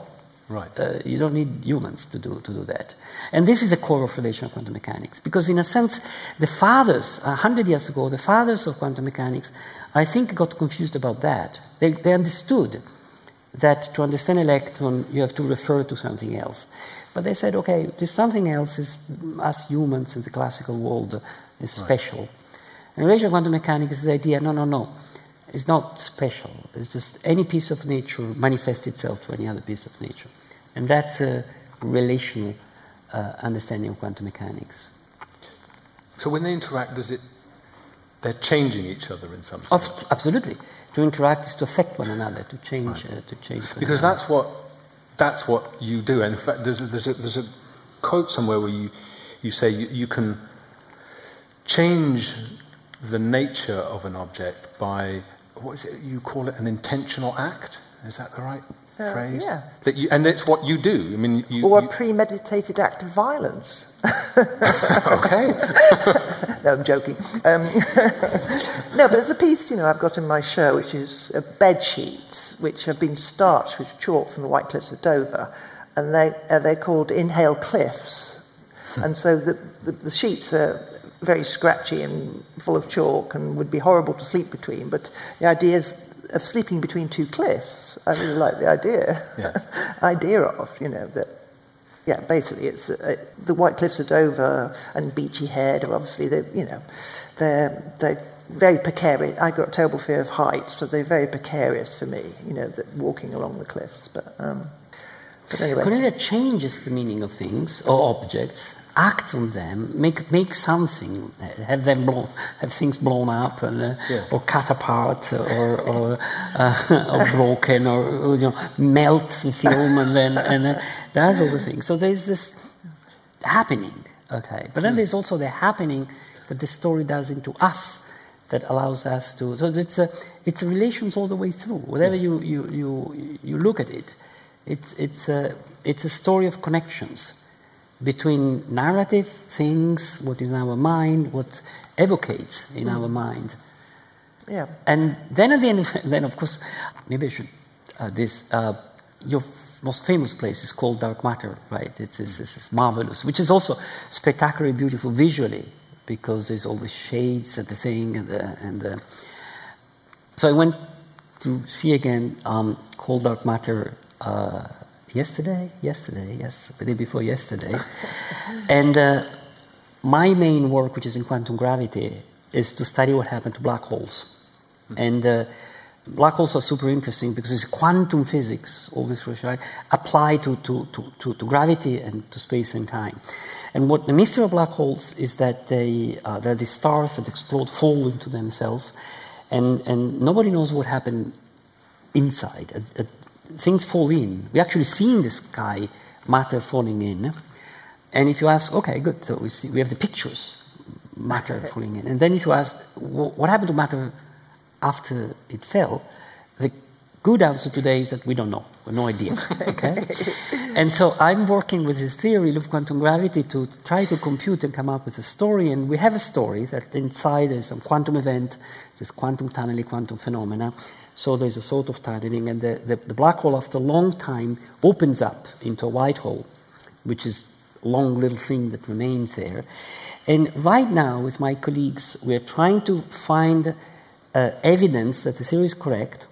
Right.
Uh, you don't need humans to do, to do that. And this is the core of relational quantum mechanics. Because, in a sense, the fathers, a hundred years ago, the fathers of quantum mechanics, I think, got confused about that. They, they understood that to understand electron, you have to refer to something else. But they said, okay, this something else is us humans in the classical world is special. Right. And relational quantum mechanics is the idea, no, no, no. It's not special. It's just any piece of nature manifests itself to any other piece of nature. And that's a relational uh, understanding of quantum mechanics.
So when they interact, does it they're changing each other in some sense?
Of, absolutely. To interact is to affect one another, to change, right. uh, to change.
Because another. that's what that's what you do. And in fact, there's, there's, a, there's a quote somewhere where you, you say you, you can change the nature of an object by, what is it, you call it an intentional act? Is that the right uh, phrase?
Yeah.
That you, and it's what you do. I mean, you,
or
a
premeditated act of violence.
okay.
no, I'm joking. Um, no, but there's a piece, you know, I've got in my show, which is uh, bed sheets, which have been starched with chalk from the White Cliffs of Dover, and they uh, they're called Inhale Cliffs, and so the, the, the sheets are very scratchy and full of chalk and would be horrible to sleep between. But the idea is of sleeping between two cliffs. I really like the idea. idea of, you know, that, yeah, basically it's uh, the White Cliffs of Dover and Beachy Head are obviously, the, you know, they're, they're very precarious. I've got a terrible fear of heights, so they're very precarious for me. You know, that walking along the cliffs. But um, but anyway,
Cornelia changes the meaning of things or objects, acts on them, make make something, uh, have them blown, have things blown up and, uh,
Yeah.
or cut apart or or, uh, or broken or, or, you know melt the film and then and uh, that's all the things. So there's this happening, okay, but then there's also the happening that the story does into us that allows us to. So it's a it's a relations all the way through. Whatever you you you you look at it, it's it's a it's a story of connections between narrative things, what is in our mind, what evocates in our mind.
yeah.
And then at the end, of, then of course, maybe I should. Uh, this uh, your most famous place is called Dark Matter, right? It's, it's, it's marvelous, which is also spectacularly beautiful visually because there's all the shades and the thing and the, and the so I went to see again um, Cold Dark Matter uh, yesterday. Yesterday, yes, the day before yesterday. and uh, my main work, which is in quantum gravity, is to study what happened to black holes. And uh, black holes are super interesting because it's quantum physics, all this research, apply to, to, to, to, to gravity and to space and time. And what the mystery of black holes is that they, uh, they're the stars that explode, fall into themselves, and, and nobody knows what happened inside. Uh, uh, things fall in. We actually see in the sky matter falling in. And if you ask, okay, good, so we, see, we have the pictures, matter falling in. And then if you ask, what happened to matter after it fell, good answer today is that we don't know. We have no idea. okay? and so I'm working with this theory of quantum gravity to try to compute and come up with a story. And we have a story that inside there's some quantum event, this quantum tunneling, quantum phenomena. So there's a sort of tunneling, and the, the, the black hole, after a long time, opens up into a white hole, which is a long little thing that remains there. And right now, with my colleagues, we're trying to find uh, evidence that the theory is correct.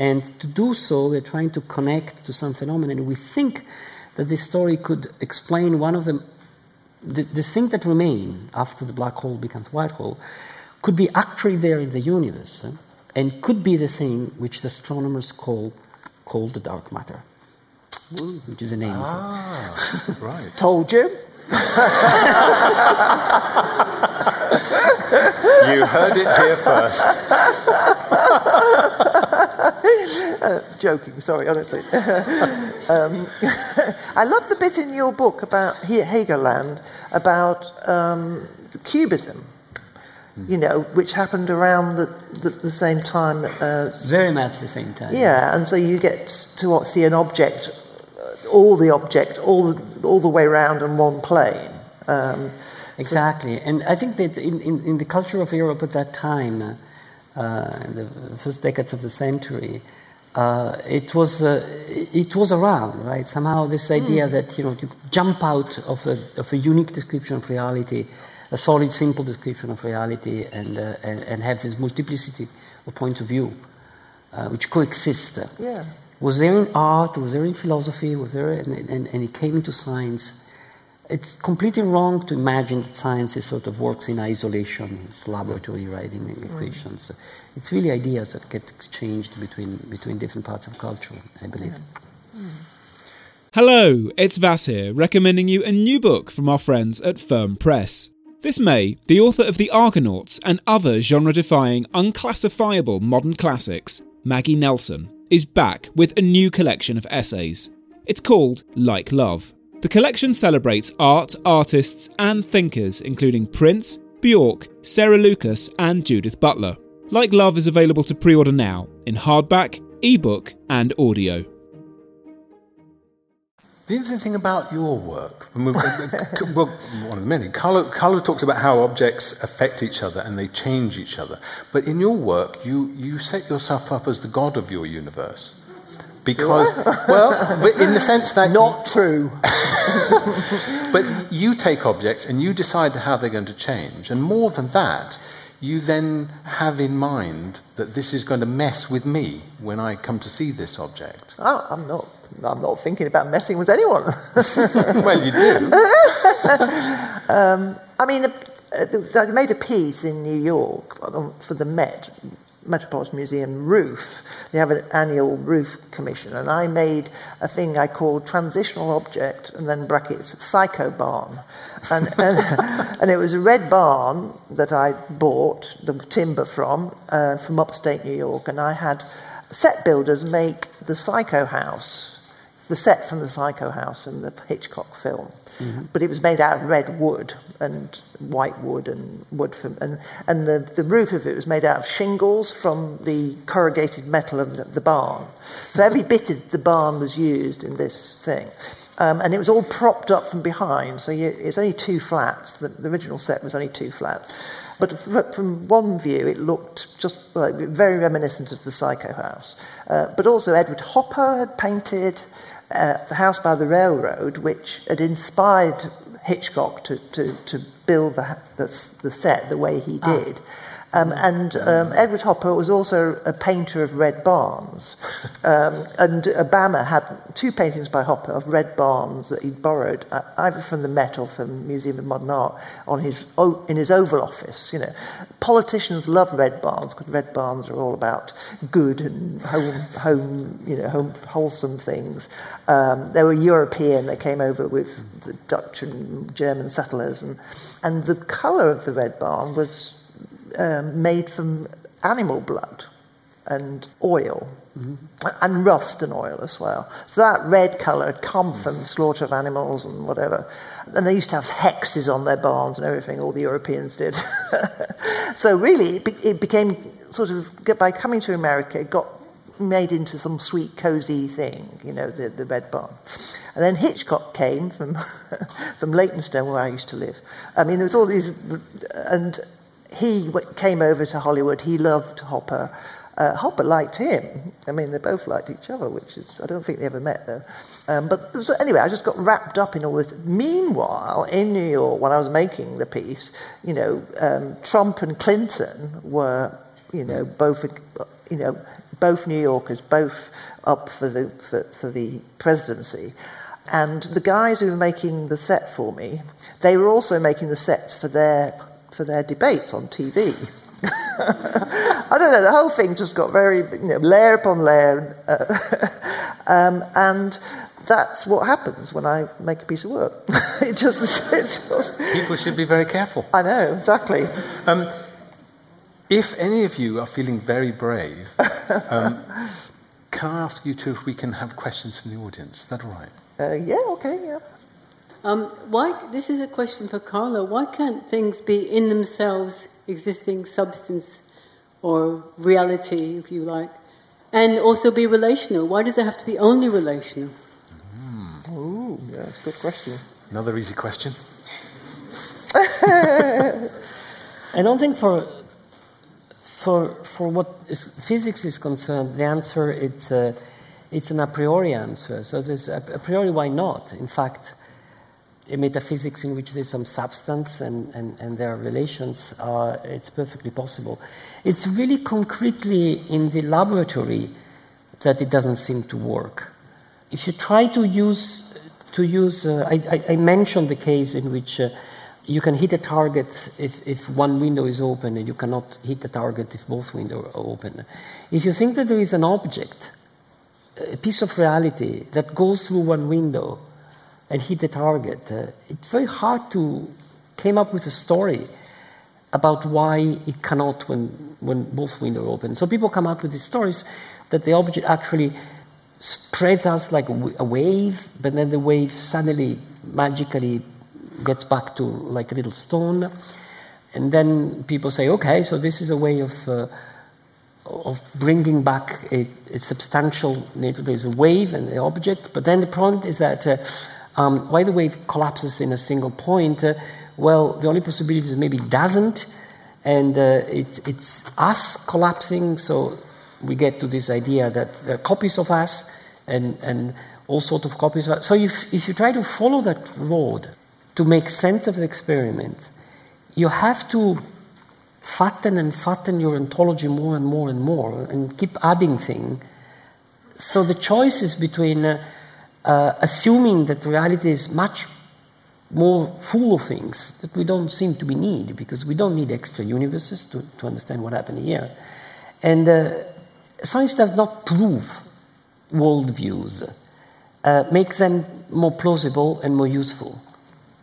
And to do so, we're trying to connect to some phenomenon. We think that this story could explain one of the, the, the thing that remain after the black hole becomes white hole could be actually there in the universe eh, and could be the thing which the astronomers call, call the dark matter, which is a name.
Ah, right.
Told you.
You heard it here first.
Joking, sorry, honestly. um, I love the bit in your book about He- Helgoland about um, Cubism, you know, which happened around the, the, the same time as.
Very much the same time.
Yeah, and so you get to what- see an object, uh, all the object, all the, all the way around in one plane. Um,
Exactly, and I think that in, in, in the culture of Europe at that time, uh, uh, in the first decades of the century, uh, it was uh, it was around, right? Somehow this idea that you know you jump out of a, of a unique description of reality, a solid, simple description of reality, and uh, and, and have this multiplicity of point of view, uh, which coexist.
yeah.
Was there in art? Was there in philosophy? Was there, and, and, and it came into science. It's completely wrong to imagine that science is sort of works in isolation, it's laboratory writing equations. It's really ideas that get exchanged between between different parts of culture. I believe. Hmm.
Hello, it's Vas here, recommending you a new book from our friends at Firm Press. This May, the author of The Argonauts and other genre defying, unclassifiable modern classics, Maggie Nelson, is back with a new collection of essays. It's called Like Love. The collection celebrates art, artists, and thinkers, including Prince, Bjork, Sarah Lucas, and Judith Butler. Like Love is available to pre order now in hardback, ebook, and audio.
The interesting thing about your work, well, one of the many, Carlo, Carlo talks about how objects affect each other and they change each other. But in your work, you, you set yourself up as the god of your universe. Because, well, but in the sense that.
Not true.
But you take objects and you decide how they're going to change. And more than that, you then have in mind that this is going to mess with me when I come to see this object.
Oh, I'm not. I'm not thinking about messing with anyone.
well, you do.
I mean, uh, I made a piece in New York for the Met, Metropolitan Museum roof. They have an annual roof commission, and I made a thing I called transitional object, and then brackets psycho barn, and and, and it was a red barn that I bought the timber from uh, from upstate New York, and I had set builders make the psycho house the set from the Psycho House and the Hitchcock film. Mm-hmm. But it was made out of red wood and white wood and wood from, and, and the, the roof of it was made out of shingles from the corrugated metal of the, the barn. So every bit of the barn was used in this thing. Um, and it was all propped up from behind, so you, it's only two flats. The, the original set was only two flats. But from one view, it looked just like, very reminiscent of the Psycho House. Uh, but also, Edward Hopper had painted uh, the house by the railroad, which had inspired Hitchcock to, to, to build the, the, the set the way he ah. did. Ah. Um, and um, Edward Hopper was also a painter of red barns. Um, and Obama had two paintings by Hopper of red barns that he'd borrowed, uh, either from the Met or from the Museum of Modern Art, on his, in his Oval Office. You know, Politicians love red barns because red barns are all about good and home, home you know, home, wholesome things. Um, they were European, they came over with the Dutch and German settlers, and, and the colour of the red barn was um, made from animal blood and oil. Mm-hmm. And rust and oil as well. So that red colour had come from the slaughter of animals and whatever. And they used to have hexes on their barns and everything, all the Europeans did. so really, it, be- it became sort of, by coming to America, it got made into some sweet, cosy thing, you know, the, the red barn. And then Hitchcock came from, from Leytonstone, where I used to live. I mean, there was all these, and he came over to Hollywood. He loved Hopper. Uh, Hopper liked him. I mean, they both liked each other, which is, I don't think they ever met though. Um, but anyway, I just got wrapped up in all this. Meanwhile, in New York, when I was making the piece, you know, um, Trump and Clinton were, you know, both, you know, both New Yorkers, both up for the, for, for the presidency. And the guys who were making the set for me, they were also making the sets for their for their debates on TV. I don't know, the whole thing just got very, you know, layer upon layer. Uh, um, and that's what happens when I make a piece of work. it, just, it just.
People should be very careful.
I know, exactly. Um,
if any of you are feeling very brave, um, can I ask you to if we can have questions from the audience? Is that all right?
Uh, yeah, okay, yeah.
Um, why, this is a question for Carlo. Why can't things be in themselves existing substance or reality, if you like, and also be relational? Why does it have to be only relational?
Mm. Oh, yeah, that's a good question.
Another easy question.
I don't think for for for what is, physics is concerned, the answer it's a, it's an a priori answer. So there's a, a priori why not? In fact, a metaphysics in which there's some substance and, and, and there are relations, uh, it's perfectly possible. It's really concretely in the laboratory that it doesn't seem to work. If you try to use, to use uh, I, I, mentioned the case in which uh, you can hit a target if, if one window is open and you cannot hit the target if both windows are open. If you think that there is an object, a piece of reality that goes through one window, and hit the target. Uh, it's very hard to came up with a story about why it cannot when, when both windows are open. So people come up with these stories that the object actually spreads out like a wave, but then the wave suddenly magically gets back to like a little stone. And then people say, okay, so this is a way of, uh, of bringing back a, a substantial nature. There's a wave and the object, but then the problem is that uh, um, why the wave collapses in a single point? Uh, well, the only possibility is maybe it doesn't, and uh, it, it's us collapsing, so we get to this idea that there are copies of us and, and all sorts of copies of us. So if, if you try to follow that road to make sense of the experiment, you have to fatten and fatten your ontology more and more and more and keep adding things. So the choice is between uh, uh, assuming that reality is much more full of things that we don't seem to be need because we don't need extra universes to, to understand what happened here. And uh, science does not prove worldviews, uh, make them more plausible and more useful.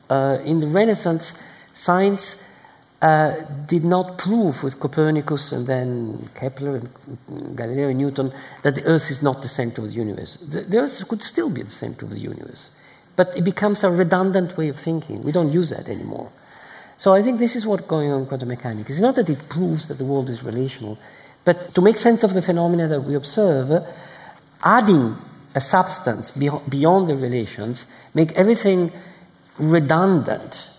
Uh, in the Renaissance, science uh, did not prove with Copernicus and then Kepler and Galileo and Newton that the Earth is not the center of the universe. The, the Earth could still be the center of the universe, but it becomes a redundant way of thinking. We don't use that anymore. So I think this is what's going on in quantum mechanics. It's not that it proves that the world is relational, but to make sense of the phenomena that we observe, adding a substance beyond the relations make everything redundant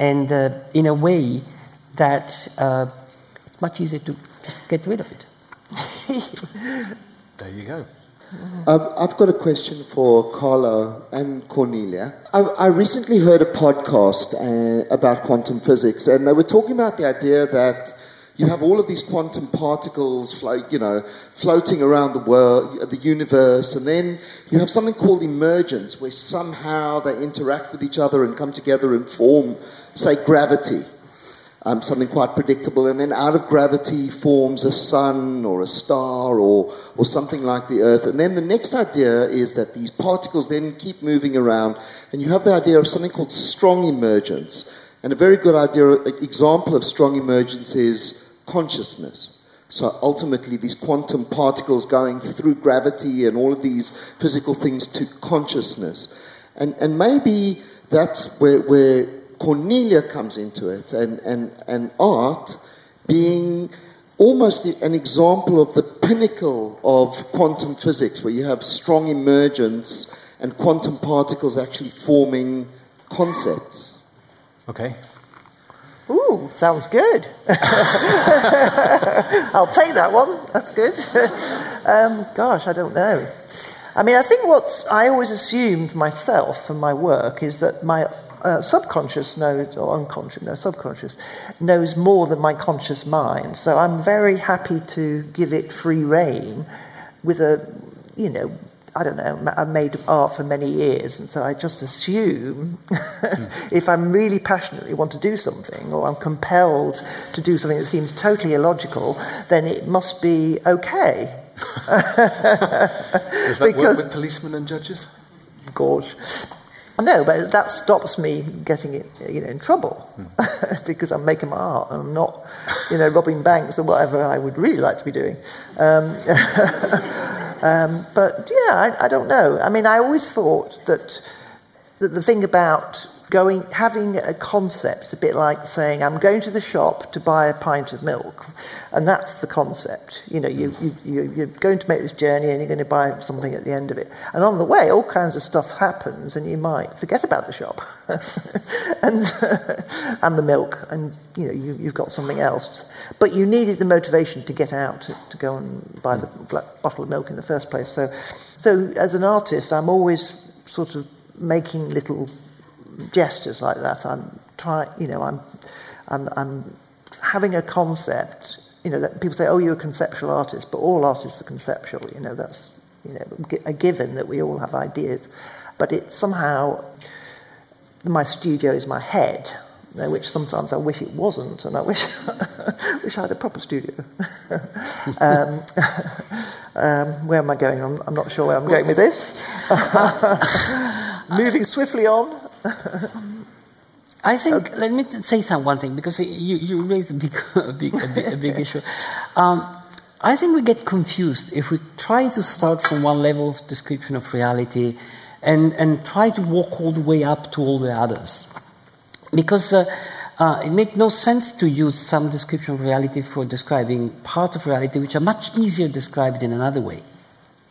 and uh, in a way that uh, it's much easier to just get rid of it.
there you go.
Um, I've got a question for Carlo and Cornelia. I, I recently heard a podcast uh, about quantum physics, and they were talking about the idea that you have all of these quantum particles, float, you know, floating around the world, the universe, and then you have something called emergence, where somehow they interact with each other and come together and form, say, gravity. Um, something quite predictable, and then out of gravity forms a sun or a star or, or something like the Earth. And then the next idea is that these particles then keep moving around, and you have the idea of something called strong emergence. And a very good idea, example of strong emergence is consciousness. So ultimately, these quantum particles going through gravity and all of these physical things to consciousness. And, and maybe that's where, where Cornelia comes into it, and, and, and art being almost an example of the pinnacle of quantum physics, where you have strong emergence and quantum particles actually forming concepts.
Okay.
Ooh, sounds good. I'll take that one. That's good. um, gosh, I don't know. I mean, I think what I always assumed myself from my work is that my uh, subconscious knows, or unconscious, no, subconscious, knows more than my conscious mind. So I'm very happy to give it free rein with a, you know, I don't know, I've made art for many years, and so I just assume mm. if I'm really passionately want to do something, or I'm compelled to do something that seems totally illogical, then it must be okay.
Does that because, work with policemen and judges?
Gorge. No, but that stops me getting it, you know, in trouble mm. because I'm making my art and I'm not, you know, robbing banks or whatever I would really like to be doing. Um, um, but yeah, I, I, don't know. I mean, I always thought that, that the thing about going, having a concept, a bit like saying, I'm going to the shop to buy a pint of milk. And that's the concept. You know, you, you, you're going to make this journey and you're going to buy something at the end of it. And on the way, all kinds of stuff happens and you might forget about the shop and, and the milk. And, you know, you, you've got something else. But you needed the motivation to get out to, to go and buy the bottle of milk in the first place. So, so as an artist, I'm always sort of making little gestures like that. I'm trying, you know, I'm, I'm, I'm having a concept. You know, that people say, "Oh, you're a conceptual artist," but all artists are conceptual. You know, that's you know a given that we all have ideas, but it somehow my studio is my head, which sometimes I wish it wasn't, and I wish wish I had a proper studio. um, um, where am I going? I'm, I'm, not sure where I'm going with this. Moving swiftly on.
I think, okay. let me say some one thing, because you, you raised a big, a big, a big, a big issue. Um, I think we get confused if we try to start from one level of description of reality and, and try to walk all the way up to all the others. Because uh, uh, it makes no sense to use some description of reality for describing part of reality which are much easier described in another way.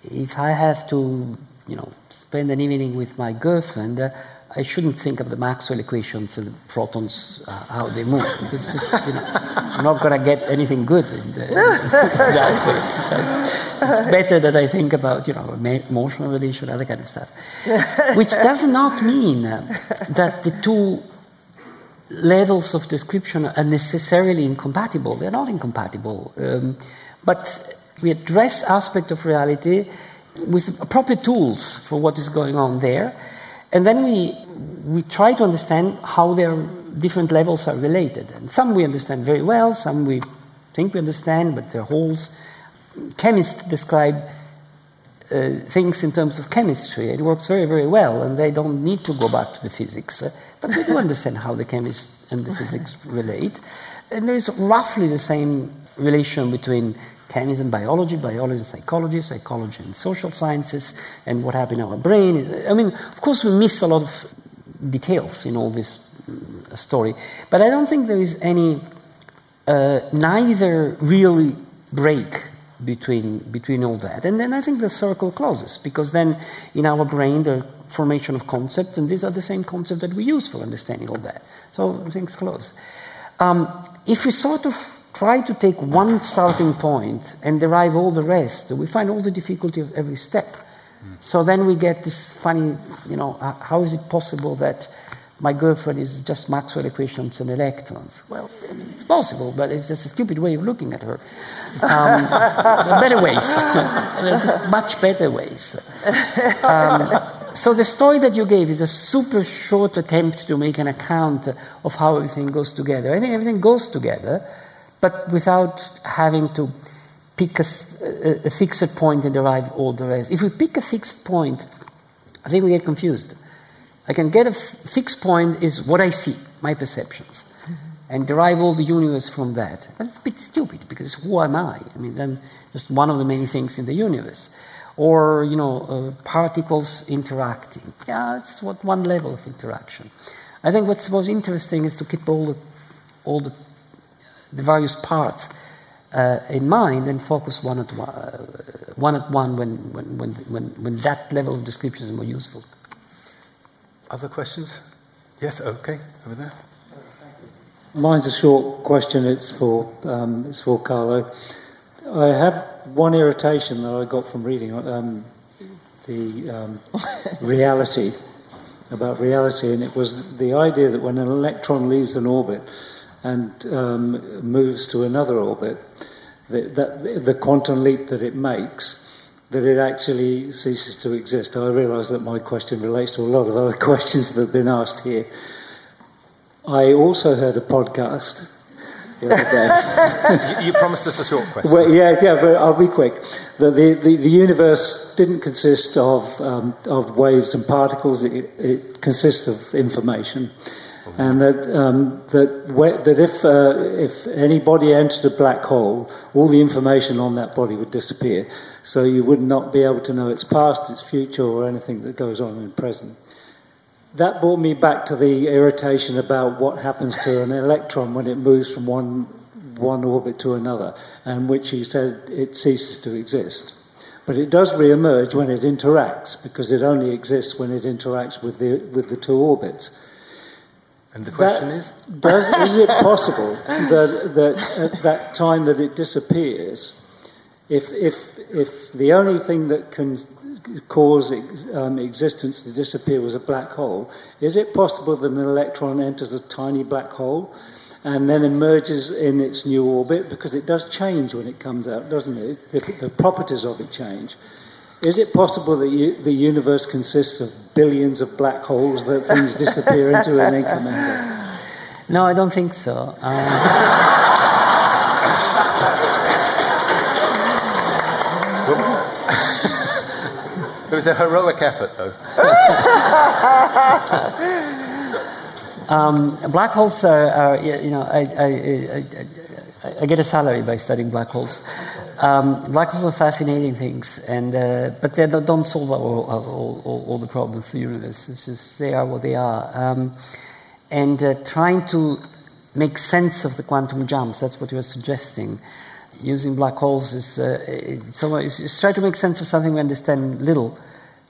If I have to, you know, spend an evening with my girlfriend, uh, I shouldn't think of the Maxwell equations and the protons, uh, how they move. It's just, you know, I'm not going to get anything good. In the, exactly. It's, better that I think about, you know, emotional relation, other kind of stuff. Which does not mean that the two levels of description are necessarily incompatible. They're not incompatible. Um, but we address aspect of reality with appropriate tools for what is going on there And then we, we try to understand how their different levels are related. And some we understand very well, some we think we understand, but they're holes. Chemists describe uh, things in terms of chemistry. It works very, very well, and they don't need to go back to the physics. Uh, but they do understand how the chemists and the physics relate. And there is roughly the same relation between chemistry and biology, biology and psychology, psychology and social sciences, and what happens in our brain. I mean, of course, we miss a lot of details in all this uh, story, but I don't think there is any uh, neither really break between between all that, and then I think the circle closes because then in our brain the formation of concepts, and these are the same concepts that we use for understanding all that. So things close. Um, if we sort of try to take one starting point and derive all the rest, we find all the difficulty of every step. So then we get this funny, you know, how is it possible that my girlfriend is just Maxwell equations and electrons? Well, I mean, it's possible, but it's just a stupid way of looking at her. Um, better ways, just much better ways. Um, so the story that you gave is a super short attempt to make an account of how everything goes together. I think everything goes together but without having to pick a, a, a, fixed point and derive all the rest. If we pick a fixed point, I think we get confused. I can get a f- fixed point is what I see, my perceptions, mm-hmm. and derive all the universe from that. But it's a bit stupid because who am I? I mean, I'm just one of the many things in the universe. Or, you know, uh, particles interacting. Yeah, it's what one level of interaction. I think what's most interesting is to keep all the, all the the various parts uh, in mind and focus one at one, uh, one, at one when, when, when, when, when that level of description is more useful.
Other questions? Yes, okay, over there.
Mine's a short question. It's for um, it's for Carlo. I have one irritation that I got from reading um, the um, reality about reality, and it was the idea that when an electron leaves an orbit, and um, moves to another orbit, that, that, the quantum leap that it makes, that it actually ceases to exist. I realise that my question relates to a lot of other questions that have been asked here. I also heard a podcast the other
day. you, you, promised us a short question.
Well, yeah, yeah, but I'll be quick. The, the, the, the universe didn't consist of, um, of waves and particles, it, it consists of information and that um, that, that if uh, if any body entered a black hole, all the information on that body would disappear. So you would not be able to know its past, its future, or anything that goes on in the present. That brought me back to the irritation about what happens to an electron when it moves from one one orbit to another, and which you said it ceases to exist. But it does re-emerge when it interacts, because it only exists when it interacts with the with the two orbits.
And the question that, is?
Does, is it possible that, that at that time that it disappears, if, if, if the only thing that can cause ex, um, existence to disappear was a black hole, is it possible that an electron enters a tiny black hole and then emerges in its new orbit? Because it does change when it comes out, doesn't it? The, the properties of it change. Is it possible that you, the universe consists of billions of black holes that things disappear into an increment?
No, I don't think so. Um,
it was a heroic effort, though.
um, black holes are, are, you know, I, I, I, I, get a salary by studying black holes. Um, black holes are fascinating things, and uh, but they don't solve all, all, all, all, the problems of the universe. It's just they are what they are. Um, and uh, trying to make sense of the quantum jumps, that's what you were suggesting. Using black holes is, uh, it's, it's, try to make sense of something we understand little,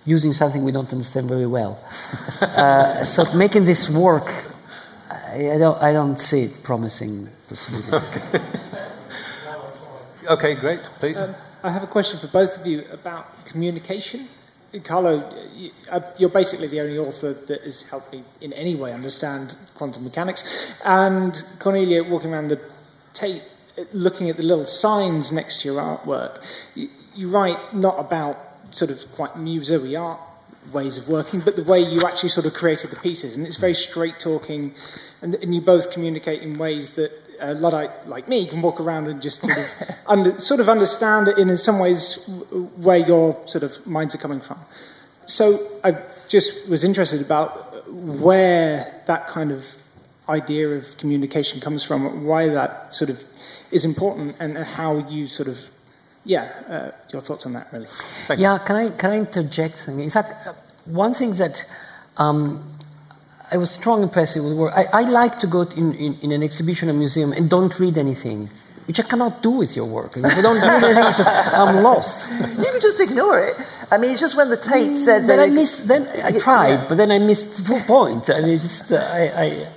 using something we don't understand very well. uh, so making this work, I, don't, I don't see it promising
Okay, great. Please. Um,
I have a question for both of you about communication. Carlo, uh, you're basically the only author that has helped me in any way understand quantum mechanics. And Cornelia, walking around the Tate, looking at the little signs next to your artwork, you, write not about sort of quite musery art ways of working, but the way you actually sort of created the pieces. And it's very straight talking, and you both communicate in ways that a Luddite like me can walk around and just sort of, under, sort of understand in, in some ways where your sort of minds are coming from. So I just was interested about where that kind of idea of communication comes from, why that sort of is important, and how you sort of yeah, uh, your thoughts on that, really.
Thank yeah, can I can I interject something? In fact, uh, one thing that um, I was strongly impressed with the work. I, I like to go in, in, in, an exhibition or museum and don't read anything, which I cannot do with your work. if I don't read anything, just, I'm lost.
You can just ignore it. I mean, it's just when the Tate said
then I missed. Then I tried, yeah. but then I missed the point. I mean, just uh, I, I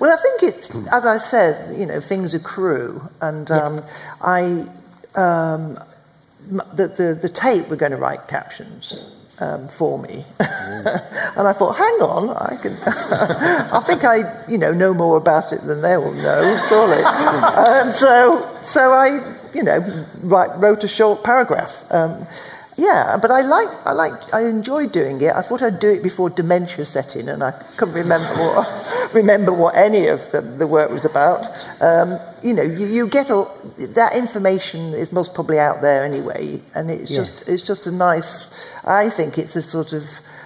well, I think it's, as I said, you know, things accrue. And um, yeah. I, um, the, the, the Tate were going to write captions um, for me. and I thought, hang on, I can. I think I, you know, know more about it than they will know, surely. um, so, so I, you know, write, wrote a short paragraph. Um, yeah, but I like, I like, I enjoy doing it. I thought I'd do it before dementia set in, and I couldn't remember what, remember what any of the, the work was about. Um, you know, you, you get all that information is most probably out there anyway, and it's yes. just, it's just a nice. I think it's a sort of.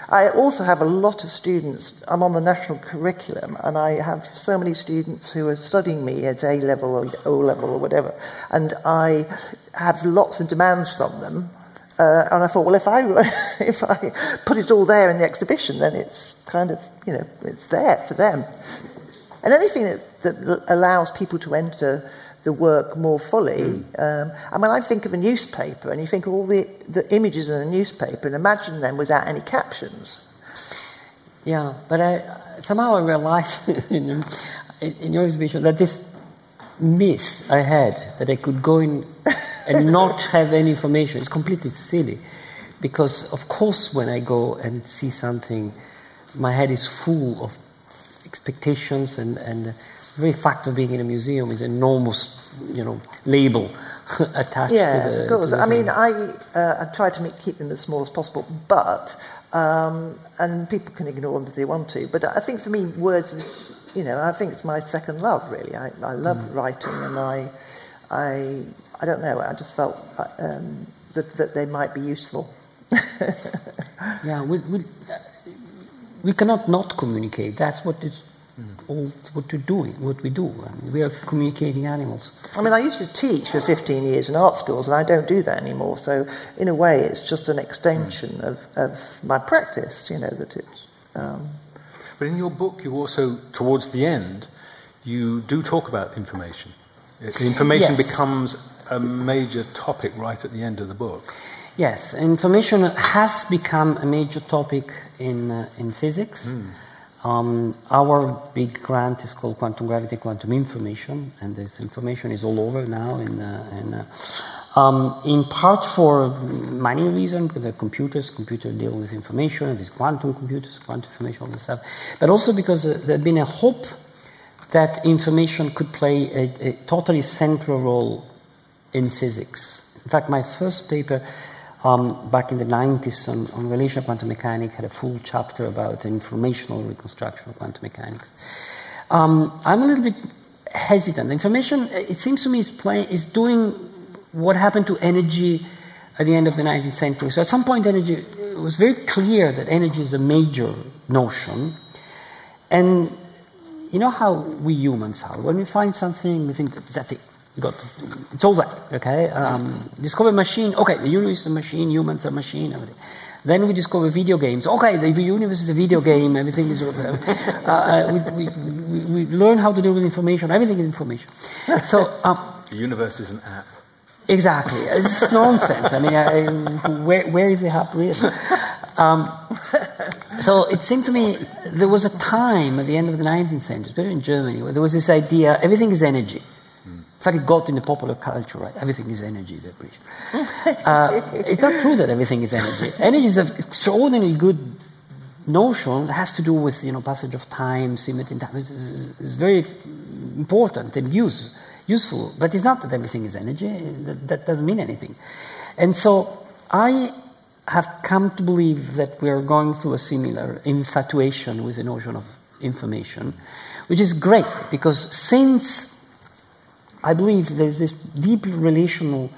I also have a lot of students. I'm on the national curriculum, and I have so many students who are studying me at A level or O level or whatever, and I have lots of demands from them uh, and I thought, well, if I if I put it all there in the exhibition, then it's kind of you know it's there for them. And anything that, that allows people to enter the work more fully. Mm. Um, I mean, I think of a newspaper, and you think of all the, the images in a newspaper, and imagine them without any captions.
Yeah, but I, somehow I realized in, in your exhibition that this myth I had that I could go in and not have any information. It's completely silly. Because, of course, when I go and see something, my head is full of expectations, and, and the very fact of being in a museum is enormous, you know, label attached
yes,
to the.
of course. I mean, I, uh, I try to make, keep them as small as possible, but, um, and people can ignore them if they want to, but I think for me, words, you know, I think it's my second love, really. I, I love mm. writing, and I, I I don't know. I just felt um, that, that they might be useful.
yeah, we, we, we cannot not communicate. That's what it's all what we're doing, what we do. I mean, we are communicating animals.
I mean, I used to teach for 15 years in art schools, and I don't do that anymore. So, in a way, it's just an extension mm. of, of my practice. You know that it's. Um,
but in your book, you also, towards the end, you do talk about information. Information yes. becomes a major topic right at the end of the book.
Yes, information has become a major topic in, uh, in physics. Mm. Um, our big grant is called Quantum Gravity, Quantum Information, and this information is all over now. In, uh, in, uh, um, in part for many reasons, because the computers, computers deal with information, these quantum computers, quantum information, all this stuff, but also because uh, there had been a hope that information could play a, a totally central role in physics. In fact, my first paper um, back in the 90s on, on relational quantum mechanics had a full chapter about informational reconstruction of quantum mechanics. Um, I'm a little bit hesitant. Information, it seems to me, is, play, is doing what happened to energy at the end of the 19th century. So at some point, energy it was very clear that energy is a major notion. And you know how we humans are. When we find something, we think that's it. You got it's all that. Okay. Um, discover machine. Okay, the universe is a machine. Humans are machine. Everything. Then we discover video games. Okay, the universe is a video game. Everything is. Uh, uh, we, we, we, we, learn how to deal with information. Everything is information. So um,
the universe is an app.
Exactly. It's nonsense. I mean, I, where, where is the app really? Um, so it seemed to me there was a time at the end of the 19th century, especially in Germany, where there was this idea everything is energy In fact, it got in the popular culture, right? Everything is energy. Uh, it's not true that everything is energy. Energy is an extraordinarily good notion. It has to do with, you know, passage of time, symmetry in time. It's, it's, it's very important and use, useful. But it's not that everything is energy. That, that doesn't mean anything. And so I have come to believe that we are going through a similar infatuation with the notion of information, which is great because since I believe there's this deep relational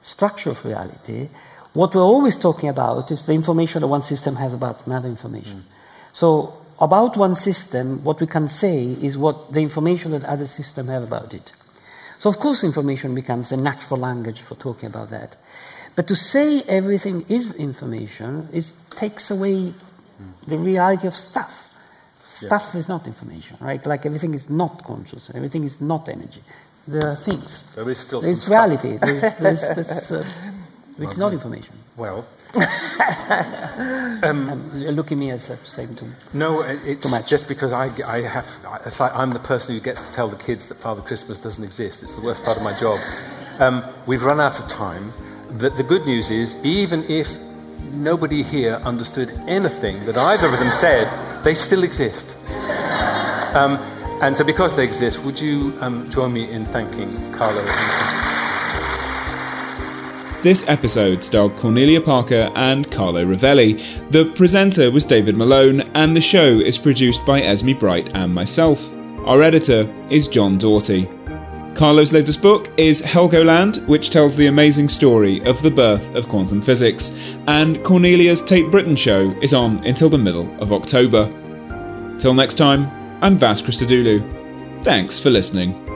structure of reality, what we're always talking about is the information that one system has about another information. Mm. So, about one system, what we can say is what the information that other systems have about it. So, of course, information becomes a natural language for talking about that. But to say everything is information it takes away the reality of stuff. Stuff yeah. is not information, right? Like everything is not conscious, everything is not energy. There are things.
There is still
There's reality. There's, there's, there's, uh, it's not information.
Well,
um, look at me as saying too.
No, it's too just because I, I have. It's like I'm the person who gets to tell the kids that Father Christmas doesn't exist. It's the worst part of my job. Um, we've run out of time. The, the good news is, even if nobody here understood anything that either of them said, they still exist. Um, and so, because they exist, would you um, join me in thanking Carlo?
This episode starred Cornelia Parker and Carlo Rovelli. The presenter was David Malone, and the show is produced by Esme Bright and myself. Our editor is John Doughty. Carlo's latest book is Helgoland, which tells the amazing story of the birth of quantum physics, and Cornelia's Tate Britain show is on until the middle of October. Till next time, I'm Vas Christodoulou. Thanks for listening.